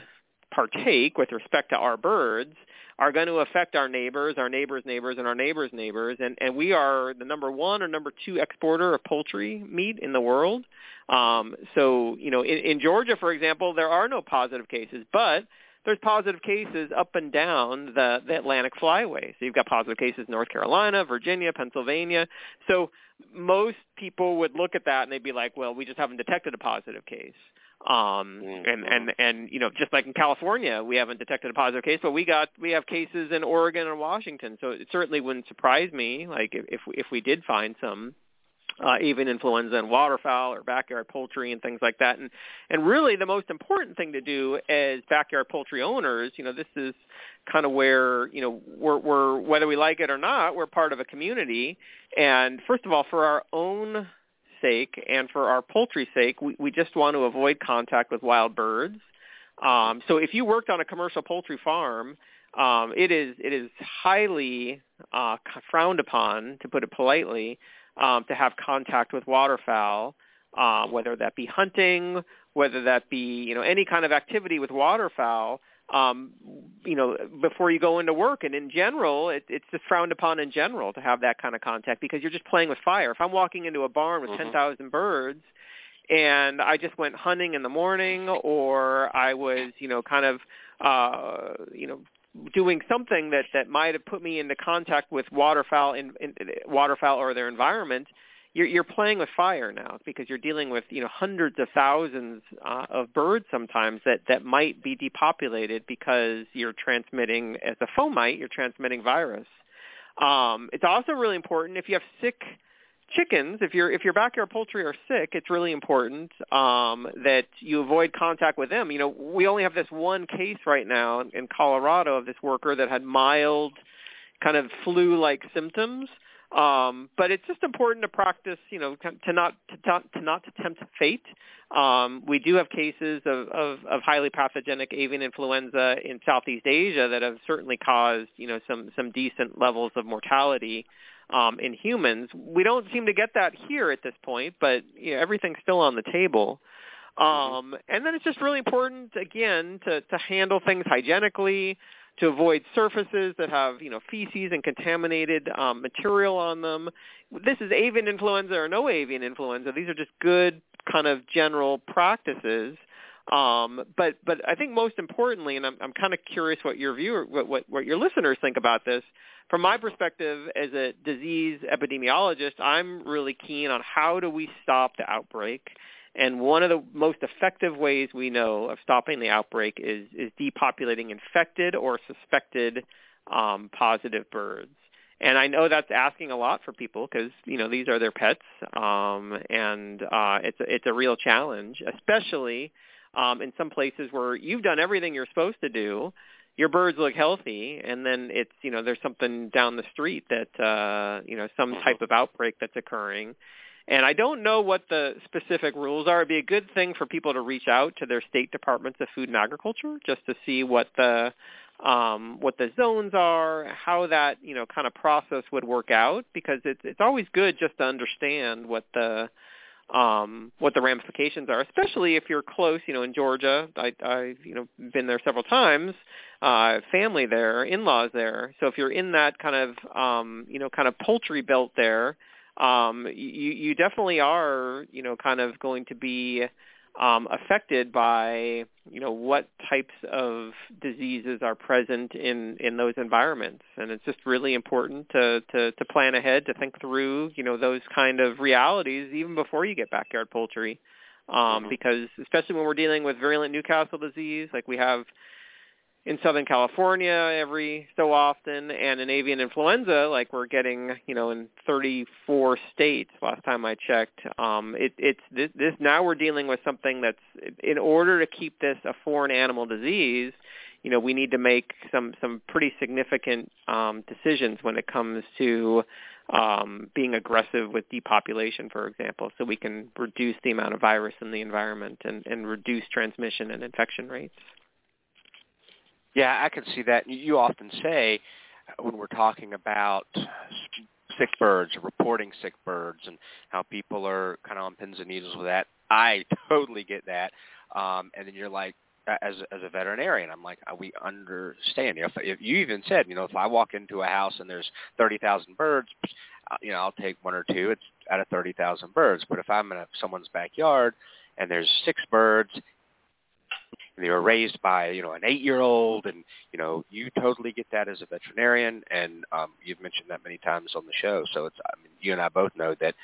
partake with respect to our birds are going to affect our neighbors, our neighbors' neighbors, and our neighbors' neighbors. And, and we are the number one or number two exporter of poultry meat in the world. Um, so, you know, in, in Georgia, for example, there are no positive cases, but there's positive cases up and down the, the Atlantic flyway. So you've got positive cases in North Carolina, Virginia, Pennsylvania. So most people would look at that and they'd be like, well, we just haven't detected a positive case. Um, Mhm. and, and, and, you know, just like in California, we haven't detected a positive case, but we got, we have cases in Oregon and Washington. So it certainly wouldn't surprise me, like if, if, we- if we did find some, uh, avian influenza in waterfowl or backyard poultry and things like that. And and really the most important thing to do as backyard poultry owners, you know, this is kind of where, you know, we're we're whether we like it or not, we're part of a community. And first of all, for our own sake and for our poultry sake, we, we just want to avoid contact with wild birds. Um, so if you worked on a commercial poultry farm, um, it is it is highly uh, frowned upon, to put it politely, um, to have contact with waterfowl, uh, whether that be hunting, whether that be you know any kind of activity with waterfowl. Um, you know, before you go into work, and in general, it, it's just frowned upon in general to have that kind of contact because you're just playing with fire. If I'm walking into a barn with Mhm. 10,000 birds, and I just went hunting in the morning, or I was, you know, kind of, uh, you know, doing something that that might have put me into contact with waterfowl in, in waterfowl or their environment, you're, you're playing with fire now because you're dealing with you know hundreds of thousands uh, of birds sometimes that that might be depopulated because you're transmitting as a fomite you're transmitting virus. Um, it's also really important if you have sick chickens if your if your backyard poultry are sick it's really important um that you avoid contact with them. You know we only have this one case right now in, in colorado of this worker that had mild kind of flu like symptoms. Um, but it's just important to practice, you know, to not to, to not to tempt fate. Um, we do have cases of, of, of highly pathogenic avian influenza in Southeast Asia that have certainly caused, you know, some some decent levels of mortality um, in humans. We don't seem to get that here at this point, but you know, everything's still on the table. Um, and then it's just really important, again, to, to handle things hygienically, to avoid surfaces that have you know feces and contaminated um, material on them. This is avian influenza or no avian influenza. These are just good kind of general practices. Um, but but I think most importantly, and I'm I'm kind of curious what your viewer what, what what your listeners think about this. From my perspective as a disease epidemiologist, I'm really keen on how do we stop the outbreak and one of the most effective ways we know of stopping the outbreak is, is depopulating infected or suspected um, positive birds. And I know that's asking a lot for people because you know these are their pets, um, and uh, it's a, it's a real challenge, especially um, in some places where you've done everything you're supposed to do. Your birds look healthy, and then it's you know there's something down the street that uh, you know some type of outbreak that's occurring, and I don't know what the specific rules are. It'd be a good thing for people to reach out to their state departments of food and agriculture just to see what the um, what the zones are, how that you know kind of process would work out, because it's it's always good just to understand what the um, what the ramifications are, especially if you're close. You know, in Georgia, I, I've you know been there several times. Uh, family there, in-laws there. So if you're in that kind of um, you know kind of poultry belt there, um, you, you definitely are, you know, kind of going to be um, affected by, you know, what types of diseases are present in, in those environments. And it's just really important to, to, to plan ahead, to think through, you know, those kind of realities even before you get backyard poultry. Um, mm-hmm. Because especially when we're dealing with virulent Newcastle disease, like we have in Southern California every so often, and in avian influenza, like we're getting, you know, in 34 states last time I checked. Um, it, it's this, this now we're dealing with something that's in order to keep this a foreign animal disease. You know, we need to make some some pretty significant um, decisions when it comes to um, being aggressive with depopulation, for example, so we can reduce the amount of virus in the environment and, and reduce transmission and infection rates. Yeah, I can see that. You often say uh, when we're talking about sick birds, reporting sick birds, and how people are kind of on pins and needles with that. I totally get that. Um, and then you're like, as as a veterinarian, I'm like, uh, we understand. You if, if you even said, you know, if I walk into a house and there's thirty thousand birds, uh, you know, I'll take one or two. It's out of thirty thousand birds. But if I'm in a, someone's backyard and there's six birds they were raised by you know an eight year old and you know you totally get that as a veterinarian and um you've mentioned that many times on the show. So it's i mean you and i both know that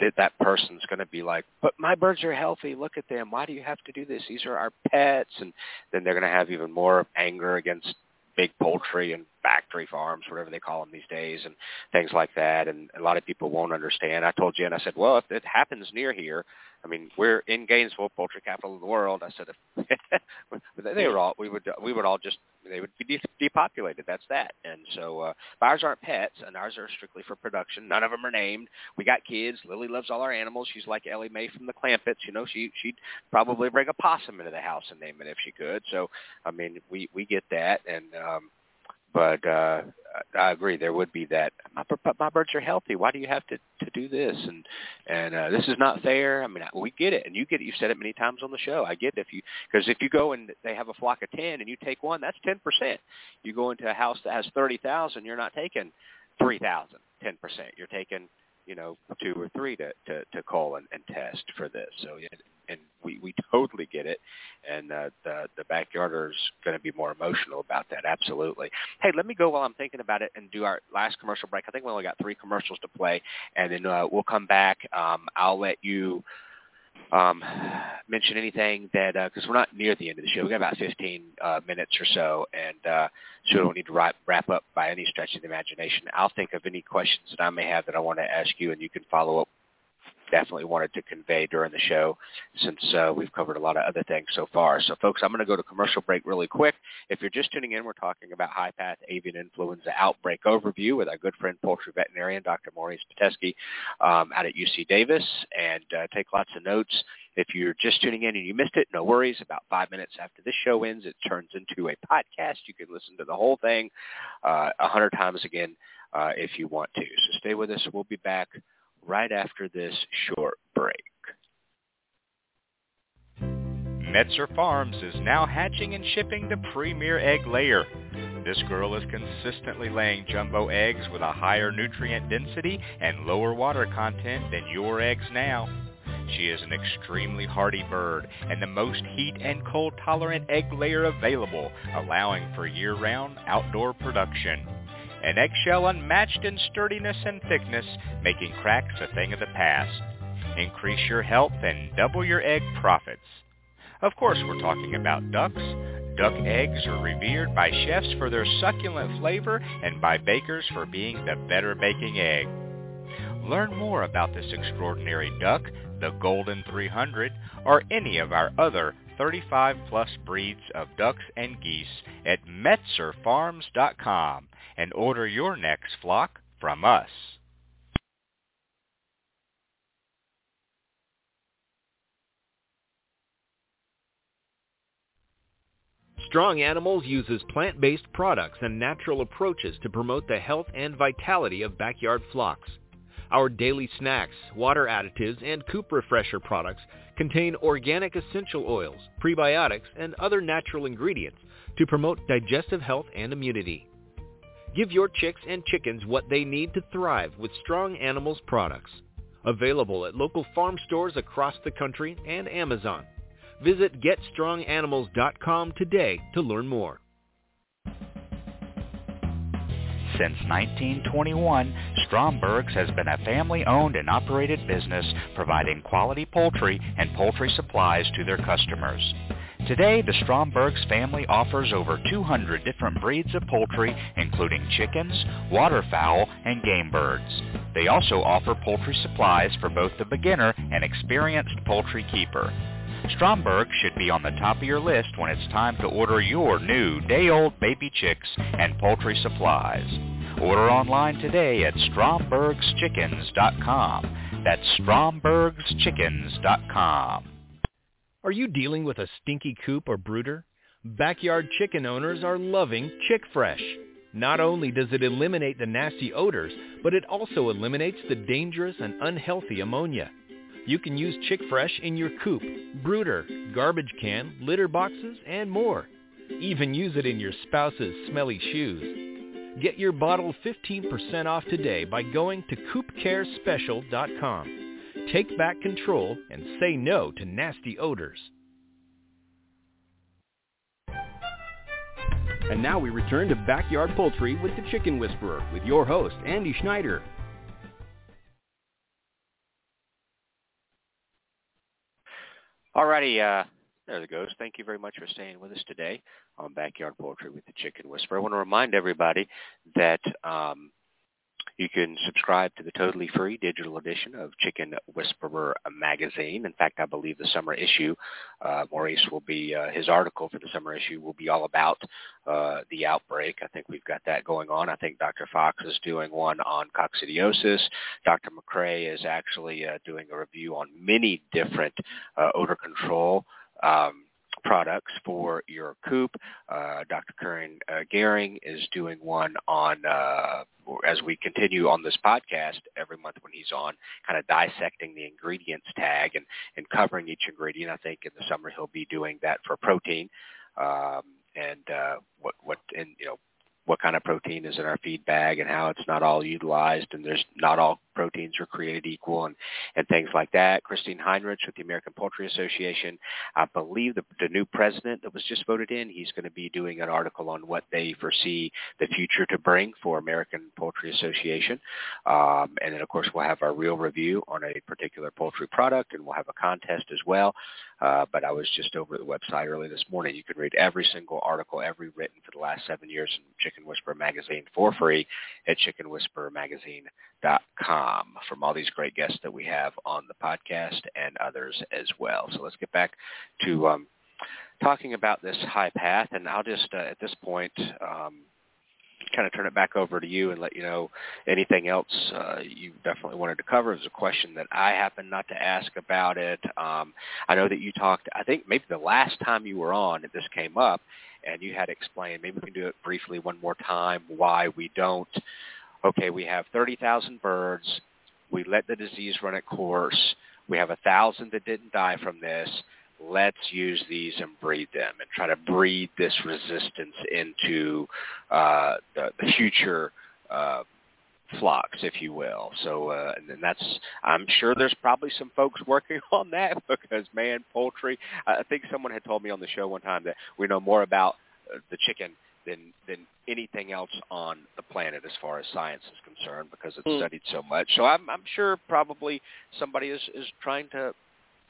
that that person's going to be like but my birds are healthy. Look at them. Why do you have to do this? These are our pets. And then they're going to have even more anger against big poultry and factory farms, whatever they call them these days, and things like that. And a lot of people won't understand. I told Jen, I said, well, if it happens near here, I mean, we're in Gainesville, poultry capital of the world. I said, if they were all, we would, we would all just, they would be depopulated. That's that. And so, uh, ours aren't pets, and ours are strictly for production. None of them are named. We got kids. Lily loves all our animals. She's like Ellie Mae from the Clampetts. You know, she she'd probably bring a possum into the house and name it if she could. So, I mean, we we get that, and um, but uh, I agree there would be that. My, my birds are healthy. Why do you have to to do this? And and uh, this is not fair. I mean, we get it, and you get it. You've said it many times on the show. I get it. If you because if you go and they have a flock of ten and you take one, that's ten percent. You go into a house that has thirty thousand, you're not taking three thousand, ten percent. You're taking you know, two or three to to, to call and, and test for this. So and we we totally get it, and uh, the the backyarder's going to be more emotional about that. Absolutely. Hey, let me go while I'm thinking about it and do our last commercial break. I think we only got three commercials to play, and then uh, we'll come back. Um, I'll let you um, mention anything that because uh, we're not near the end of the show. we've got about 15 uh, minutes or so, and uh, so we don't need to wrap, wrap up by any stretch of the imagination. I'll think of any questions that I may have that I want to ask you, and you can follow up definitely wanted to convey during the show since uh, we've covered a lot of other things so far. So folks, I'm going to go to commercial break really quick. If you're just tuning in, we're talking about high path avian influenza outbreak overview with our good friend poultry veterinarian Dr. Maurice Pitesky um, out at UC Davis and uh, take lots of notes. If you're just tuning in and you missed it, no worries. About five minutes after this show ends, it turns into a podcast. You can listen to the whole thing uh, a uh, hundred times again uh, if you want to. So stay with us. We'll be back right after this short break. Metzer Farms is now hatching and shipping the premier egg layer. This girl is consistently laying jumbo eggs with a higher nutrient density and lower water content than your eggs now. She is an extremely hardy bird and the most heat and cold tolerant egg layer available, allowing for year-round outdoor production an eggshell unmatched in sturdiness and thickness, making cracks a thing of the past. Increase your health and double your egg profits. Of course, we're talking about ducks. Duck eggs are revered by chefs for their succulent flavor and by bakers for being the better baking egg. Learn more about this extraordinary duck, the Golden 300, or any of our other 35 plus breeds of ducks and geese at metzerfarms.com and order your next flock from us. Strong Animals uses plant-based products and natural approaches to promote the health and vitality of backyard flocks. Our daily snacks, water additives, and coop refresher products contain organic essential oils, prebiotics, and other natural ingredients to promote digestive health and immunity. Give your chicks and chickens what they need to thrive with Strong Animals products. Available at local farm stores across the country and Amazon. Visit GetStrongAnimals.com today to learn more. Since 1921, Stromberg's has been a family-owned and operated business providing quality poultry and poultry supplies to their customers. Today, the Stromberg's family offers over 200 different breeds of poultry, including chickens, waterfowl, and game birds. They also offer poultry supplies for both the beginner and experienced poultry keeper. Stromberg should be on the top of your list when it's time to order your new day-old baby chicks and poultry supplies. Order online today at strombergschickens.com. That's strombergschickens.com. Are you dealing with a stinky coop or brooder? Backyard chicken owners are loving Chick Fresh. Not only does it eliminate the nasty odors, but it also eliminates the dangerous and unhealthy ammonia. You can use Chick Fresh in your coop, brooder, garbage can, litter boxes, and more. Even use it in your spouse's smelly shoes. Get your bottle 15% off today by going to coopcarespecial.com. Take back control and say no to nasty odors. And now we return to Backyard Poultry with the Chicken Whisperer with your host, Andy Schneider. Alrighty, uh, there it goes. Thank you very much for staying with us today on Backyard Poultry with the Chicken Whisperer. I want to remind everybody that um, you can subscribe to the totally free digital edition of Chicken Whisperer magazine. In fact, I believe the summer issue, uh, Maurice will be, uh, his article for the summer issue will be all about uh, the outbreak. I think we've got that going on. I think Dr. Fox is doing one on coccidiosis. Dr. McCrea is actually uh, doing a review on many different uh, odor control um, products for your coop. Uh, Dr. Curran uh, Gehring is doing one on, uh, as we continue on this podcast every month when he's on, kind of dissecting the ingredients tag and, and covering each ingredient. I think in the summer he'll be doing that for protein um, and uh, what, what, and, you know, what kind of protein is in our feed bag and how it's not all utilized and there's not all proteins are created equal and, and things like that. Christine Heinrich with the American Poultry Association, I believe the, the new president that was just voted in, he's going to be doing an article on what they foresee the future to bring for American Poultry Association. Um, and then, of course, we'll have our real review on a particular poultry product, and we'll have a contest as well. Uh, but I was just over the website early this morning. You can read every single article, every written for the last seven years in Chicken Whisperer Magazine for free at chickenwhisperermagazine.com from all these great guests that we have on the podcast and others as well. So let's get back to um, talking about this high path, and I'll just uh, at this point um, kind of turn it back over to you and let you know anything else uh, you definitely wanted to cover. It a question that I happened not to ask about it. Um, I know that you talked, I think maybe the last time you were on, this came up, and you had explained, maybe we can do it briefly one more time, why we don't, okay, we have 30,000 birds, we let the disease run its course, we have a thousand that didn't die from this, let's use these and breed them and try to breed this resistance into uh, the, the future uh, flocks, if you will. So, uh, and that's, I'm sure there's probably some folks working on that because, man, poultry, I think someone had told me on the show one time that we know more about uh, the chicken than than anything else on the planet as far as science is concerned because it's mm. studied so much. So I'm I'm sure probably somebody is is trying to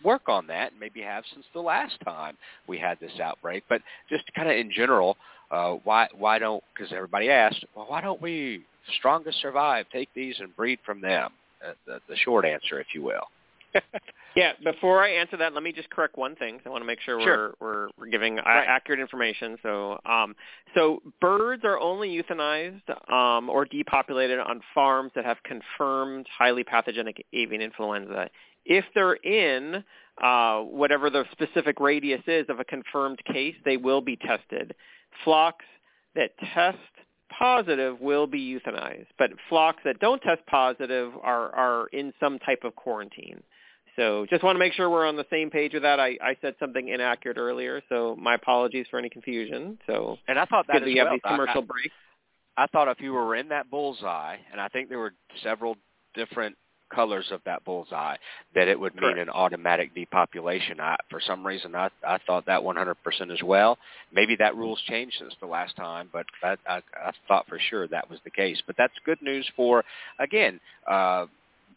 work on that and maybe have since the last time we had this outbreak. But just kind of in general, uh, why why don't because everybody asked, well, why don't we strongest survive? Take these and breed from them. Uh, the, the short answer, if you will. yeah. Before I answer that, let me just correct one thing. I want to make sure, sure. we're we're, we're giving right. accurate information. So, um, so birds are only euthanized um, or depopulated on farms that have confirmed highly pathogenic avian influenza if they're in uh, whatever the specific radius is of a confirmed case, they will be tested. Flocks that test positive will be euthanized, but flocks that don't test positive are, are in some type of quarantine. So just want to make sure we're on the same page with that. I, I said something inaccurate earlier, so my apologies for any confusion. So and I thought that as well. have these commercial I, breaks. I thought if you were in that bullseye, and I think there were several different colors of that bullseye that it would mean Correct. an automatic depopulation. I, for some reason, I, I thought that 100% as well. Maybe that rule's changed since the last time, but I, I, I thought for sure that was the case. But that's good news for, again, uh,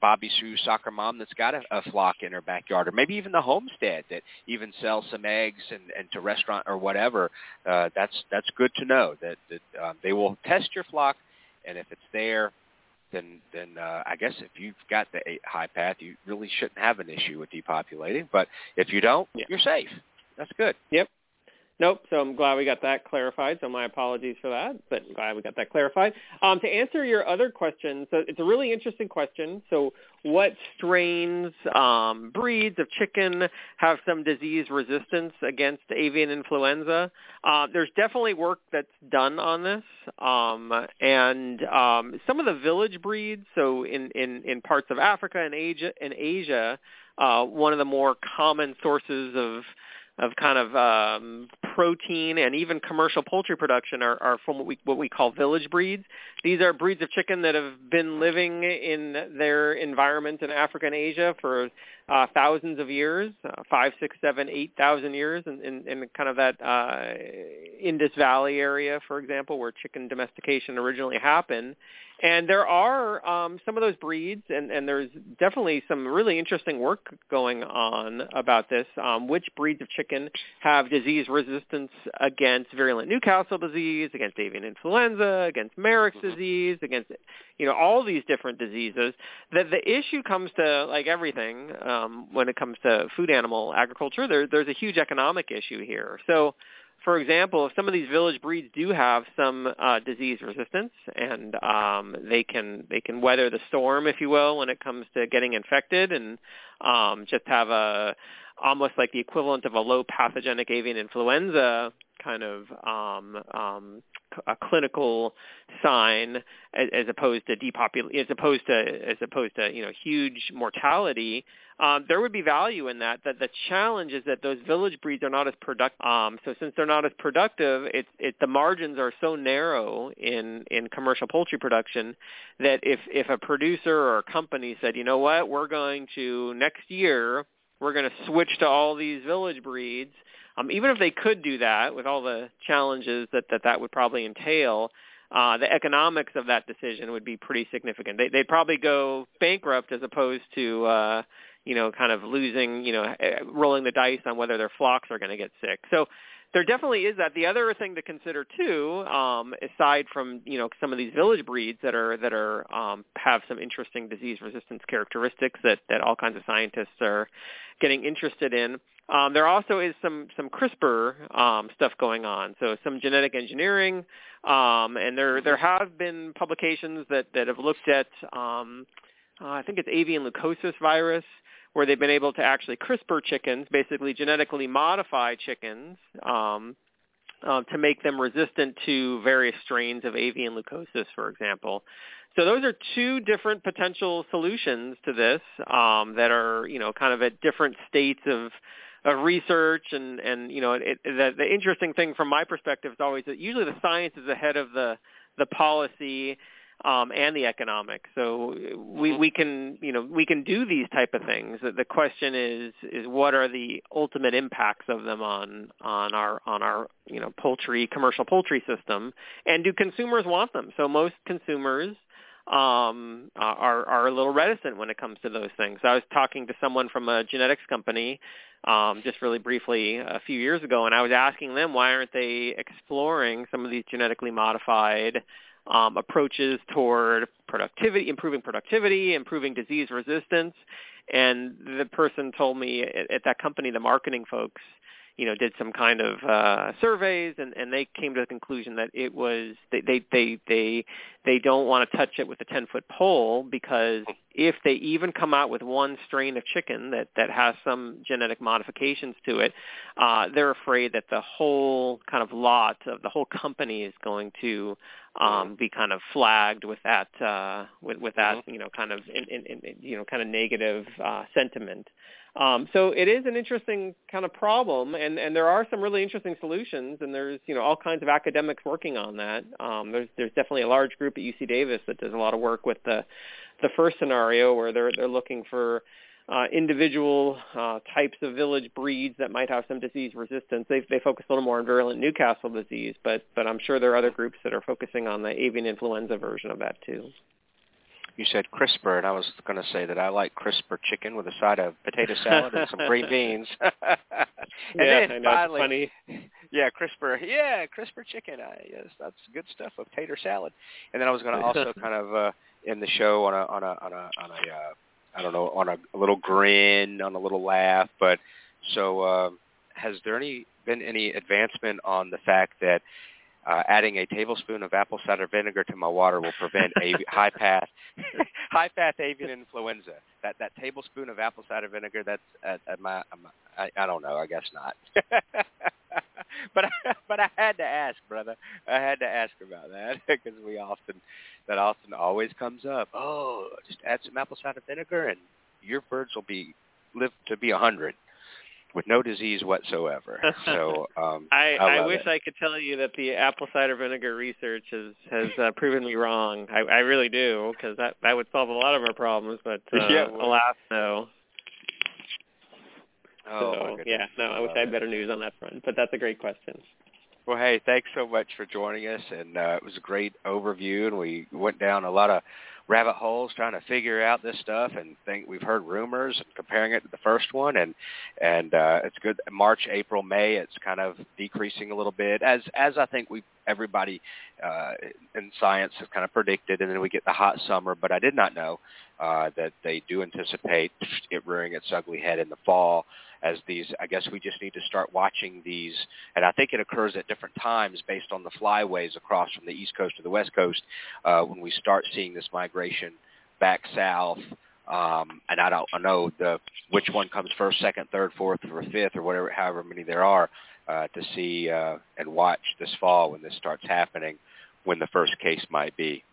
Bobby Sue soccer mom that's got a, a flock in her backyard, or maybe even the homestead that even sells some eggs and, and to restaurant or whatever. Uh, that's that's good to know that that um, they will test your flock, and if it's there, then then uh, I guess if you've got the eight high path, you really shouldn't have an issue with depopulating. But if you don't, yeah. you're safe. That's good. Yep. Nope. So I'm glad we got that clarified. So my apologies for that, but I'm glad we got that clarified. Um, to answer your other question, so it's a really interesting question. So what strains, um, breeds of chicken have some disease resistance against avian influenza? Uh, there's definitely work that's done on this, um, and um, some of the village breeds. So in, in, in parts of Africa and Asia, in Asia, uh, one of the more common sources of of kind of um, protein and even commercial poultry production are, are from what we what we call village breeds. These are breeds of chicken that have been living in their environment in Africa and Asia for uh, thousands of years, uh, five, six, seven, eight thousand years, in, in, in kind of that uh, Indus Valley area, for example, where chicken domestication originally happened. And there are um, some of those breeds, and, and there's definitely some really interesting work going on about this. Um, which breeds of chicken have disease resistance against virulent Newcastle disease, against avian influenza, against Marek's mm-hmm. disease, against you know all these different diseases. That the issue comes to like everything um, when it comes to food animal agriculture. There, there's a huge economic issue here. So for example, if some of these village breeds do have some uh, disease resistance, and um, they can they can weather the storm, if you will, when it comes to getting infected, and um, just have a almost like the equivalent of a low pathogenic avian influenza kind of um, um, a clinical sign as, as opposed to depopul as opposed to as opposed to you know huge mortality. Um, there would be value in that. That the challenge is that those village breeds are not as productive. Um, so since they're not as productive, it, it the margins are so narrow in in commercial poultry production that if if a producer or a company said, you know what, we're going to next year we're going to switch to all these village breeds um, even if they could do that with all the challenges that that, that would probably entail, uh, the economics of that decision would be pretty significant. They, they'd probably go bankrupt as opposed to, uh, you know, kind of losing, you know, eh, rolling the dice on whether their flocks are going to get sick. So there definitely is that. The other thing to consider too, um, aside from you know some of these village breeds that are that are um, have some interesting disease resistance characteristics that that all kinds of scientists are getting interested in, um, there also is some some CRISPR um, stuff going on, so some genetic engineering, um, and there there have been publications that that have looked at um, uh, I think it's avian leukosis virus, where they've been able to actually CRISPR chickens, basically genetically modify chickens. Um, uh, to make them resistant to various strains of avian leukosis, for example. So those are two different potential solutions to this um, that are, you know, kind of at different states of of research and and you know it, the the interesting thing from my perspective is always that usually the science is ahead of the the policy um, and the economics. So we Mm-hmm. we can you know we can do these type of things. The question is is what are the ultimate impacts of them on on our on our you know poultry commercial poultry system, and do consumers want them? So most consumers um, are are a little reticent when it comes to those things. I was talking to someone from a genetics company um, just really briefly a few years ago, and I was asking them why aren't they exploring some of these genetically modified um, approaches toward productivity, improving productivity, improving disease resistance. And the person told me at, at that company, the marketing folks, you know, did some kind of uh, surveys, and, and they came to the conclusion that it was they they they they, they don't want to touch it with a ten foot pole because if they even come out with one strain of chicken that that has some genetic modifications to it, uh, they're afraid that the whole kind of lot of the whole company is going to um, be kind of flagged with that uh, with, with that you know kind of in, in, in, you know kind of negative uh, sentiment. Um, so it is an interesting kind of problem, and, and there are some really interesting solutions, and there's you know all kinds of academics working on that. Um, there's there's definitely a large group at UC Davis that does a lot of work with the the first scenario where they're they're looking for uh, individual uh, types of village breeds that might have some disease resistance. They they focus a little more on virulent Newcastle disease, but but I'm sure there are other groups that are focusing on the avian influenza version of that too. You said CRISPR, and I was going to say that I like CRISPR chicken with a side of potato salad and some green beans. and yeah, then I know, finally, it's funny. yeah, CRISPR, yeah, CRISPR chicken. I, yes, that's good stuff with tater salad. And then I was going to also kind of uh, end the show on a on a on a on a uh, I don't know on a, a little grin, on a little laugh. But so, uh, has there any been any advancement on the fact that uh, adding a tablespoon of apple cider vinegar to my water will prevent a high path high path avian influenza. That that tablespoon of apple cider vinegar. That's at, at my, I, I don't know. I guess not. but I, but I had to ask, brother. I had to ask about that because we often that often always comes up. Oh, just add some apple cider vinegar and your birds will be live to be a hundred with no disease whatsoever. So um, I, I, I wish it. I could tell you that the apple cider vinegar research has has uh, proven me wrong. I, I really do because that that would solve a lot of our problems. But uh, Yeah, alas, no. Oh, so yeah, no. I wish I had better news on that front. But that's a great question. Well, hey, thanks so much for joining us, and uh, it was a great overview, and we went down a lot of rabbit holes trying to figure out this stuff, and think we've heard rumors and comparing it to the first one, and and uh, it's good. March, April, May, it's kind of decreasing a little bit, as as I think we everybody uh, in science has kind of predicted, and then we get the hot summer. But I did not know uh, that they do anticipate it rearing its ugly head in the fall as these I guess we just need to start watching these and I think it occurs at different times based on the flyways across from the east coast to the west coast uh, when we start seeing this migration back south Um, and I don't know the which one comes first, second, third, fourth, or fifth, or whatever, however many there are, uh, to see uh, and watch this fall when this starts happening, when the first case might be.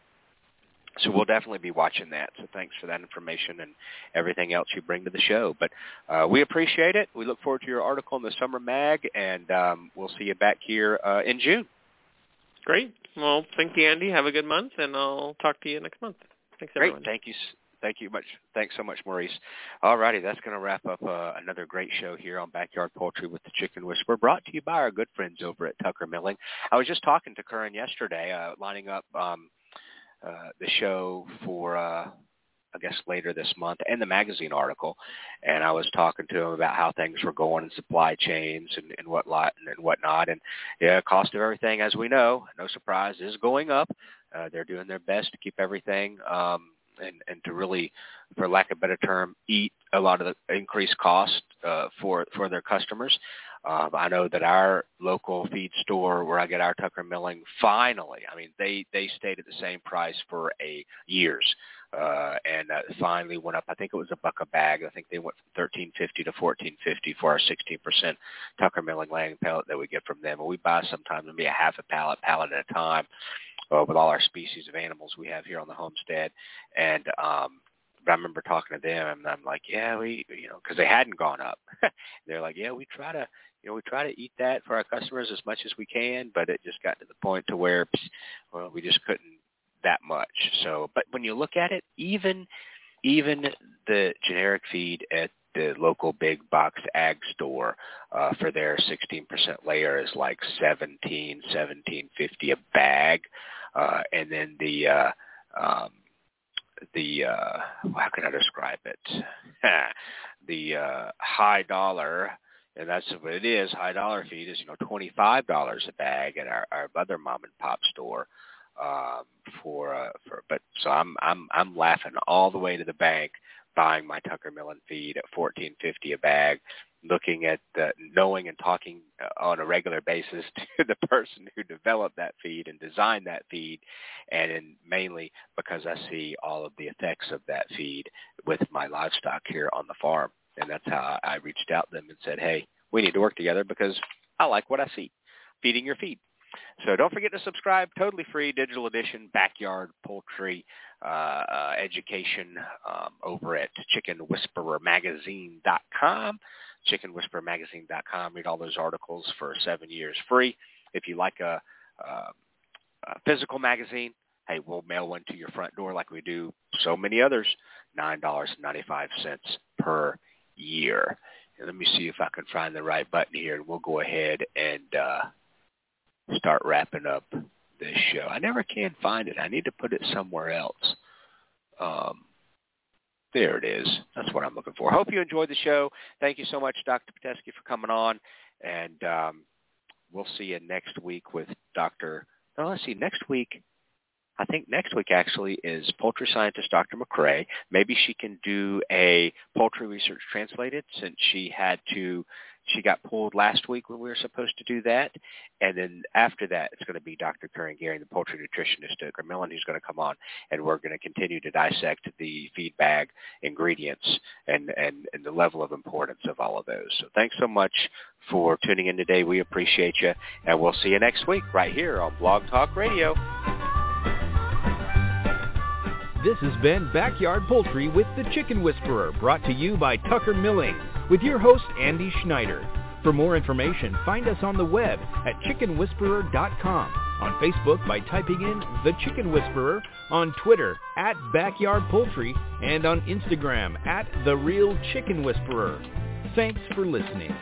So we'll definitely be watching that. So thanks for that information and everything else you bring to the show. But uh, we appreciate it. We look forward to your article in the Summer Mag, and um, we'll see you back here uh, in June. Great. Well, thank you, Andy. Have a good month, and I'll talk to you next month. Thanks, everyone. Great. Thank you. Thank you much. Thanks so much, Maurice. All righty, that's going to wrap up uh, another great show here on Backyard Poultry with the Chicken Whisperer, brought to you by our good friends over at Tucker Milling. I was just talking to Curran yesterday, uh, lining up um, uh, the show for uh, I guess later this month and the magazine article, and I was talking to him about how things were going in supply chains and, and what lot and whatnot, and yeah, cost of everything, as we know, no surprise, is going up. Uh, they're doing their best to keep everything um, and and to really, for lack of a better term, eat a lot of the increased cost uh, for for their customers. Um, I know that our local feed store where I get our Tucker milling finally, I mean, they, they stayed at the same price for a years. Uh, and uh, finally went up. I think it was a buck a bag. I think they went from thirteen fifty to fourteen fifty for our sixteen percent Tucker milling laying pellet that we get from them. And we buy sometimes maybe a half a pallet, pallet at a time, uh, with all our species of animals we have here on the homestead. And um, but I remember talking to them, and I'm like, yeah, we, you know, because they hadn't gone up. They're like, yeah, we try to you know, we try to eat that for our customers as much as we can, but it just got to the point to where, well, we just couldn't that much. So, but when you look at it, even even the generic feed at the local big box ag store uh, for their 16% layer is like 17, 17.50 a bag, uh, and then the uh, um, the uh, how can I describe it? the uh, high dollar and that's what it is. High dollar feed is you know twenty five dollars a bag at our, our other mom and pop store. Um, for uh, for but so I'm I'm I'm laughing all the way to the bank buying my Tucker Milling feed at fourteen fifty a bag, looking at the knowing and talking uh, on a regular basis to the person who developed that feed and designed that feed, and in, mainly because I see all of the effects of that feed with my livestock here on the farm and that's how I reached out to them and said, hey, we need to work together because I like what I see, feeding your feed. So don't forget to subscribe, totally free digital edition, backyard poultry uh, uh, education um, over at chickenwhisperermagazine.com, chickenwhisperermagazine.com. Read all those articles for seven years free. If you like a, a, a physical magazine, hey, we'll mail one to your front door like we do so many others, $9.95 per year. And let me see if I can find the right button here, and we'll go ahead and uh, start wrapping up this show. I never can find it. I need to put it somewhere else. Um, there it is. That's what I'm looking for. Hope you enjoyed the show. Thank you so much, Dr. Pitesky, for coming on. And um, we'll see you next week with Dr. No, let's see. Next week, I think next week actually is poultry scientist Dr. McCrea. Maybe she can do a poultry research translated since she had to she got pulled last week when we were supposed to do that. And then after that, it's going to be Dr. Curran Gehring, the poultry nutritionist at Gramillon, who's going to come on, and we're going to continue to dissect the feed bag ingredients and, and, and the level of importance of all of those. So thanks so much for tuning in today. We appreciate you, and we'll see you next week right here on Blog Talk Radio. This has been Backyard Poultry with the Chicken Whisperer, brought to you by Tucker Milling, with your host Andy Schneider. For more information, find us on the web at chickenwhisperer.com, on Facebook by typing in The Chicken Whisperer, on Twitter at Backyard Poultry, and on Instagram at The Real Chicken Whisperer. Thanks for listening.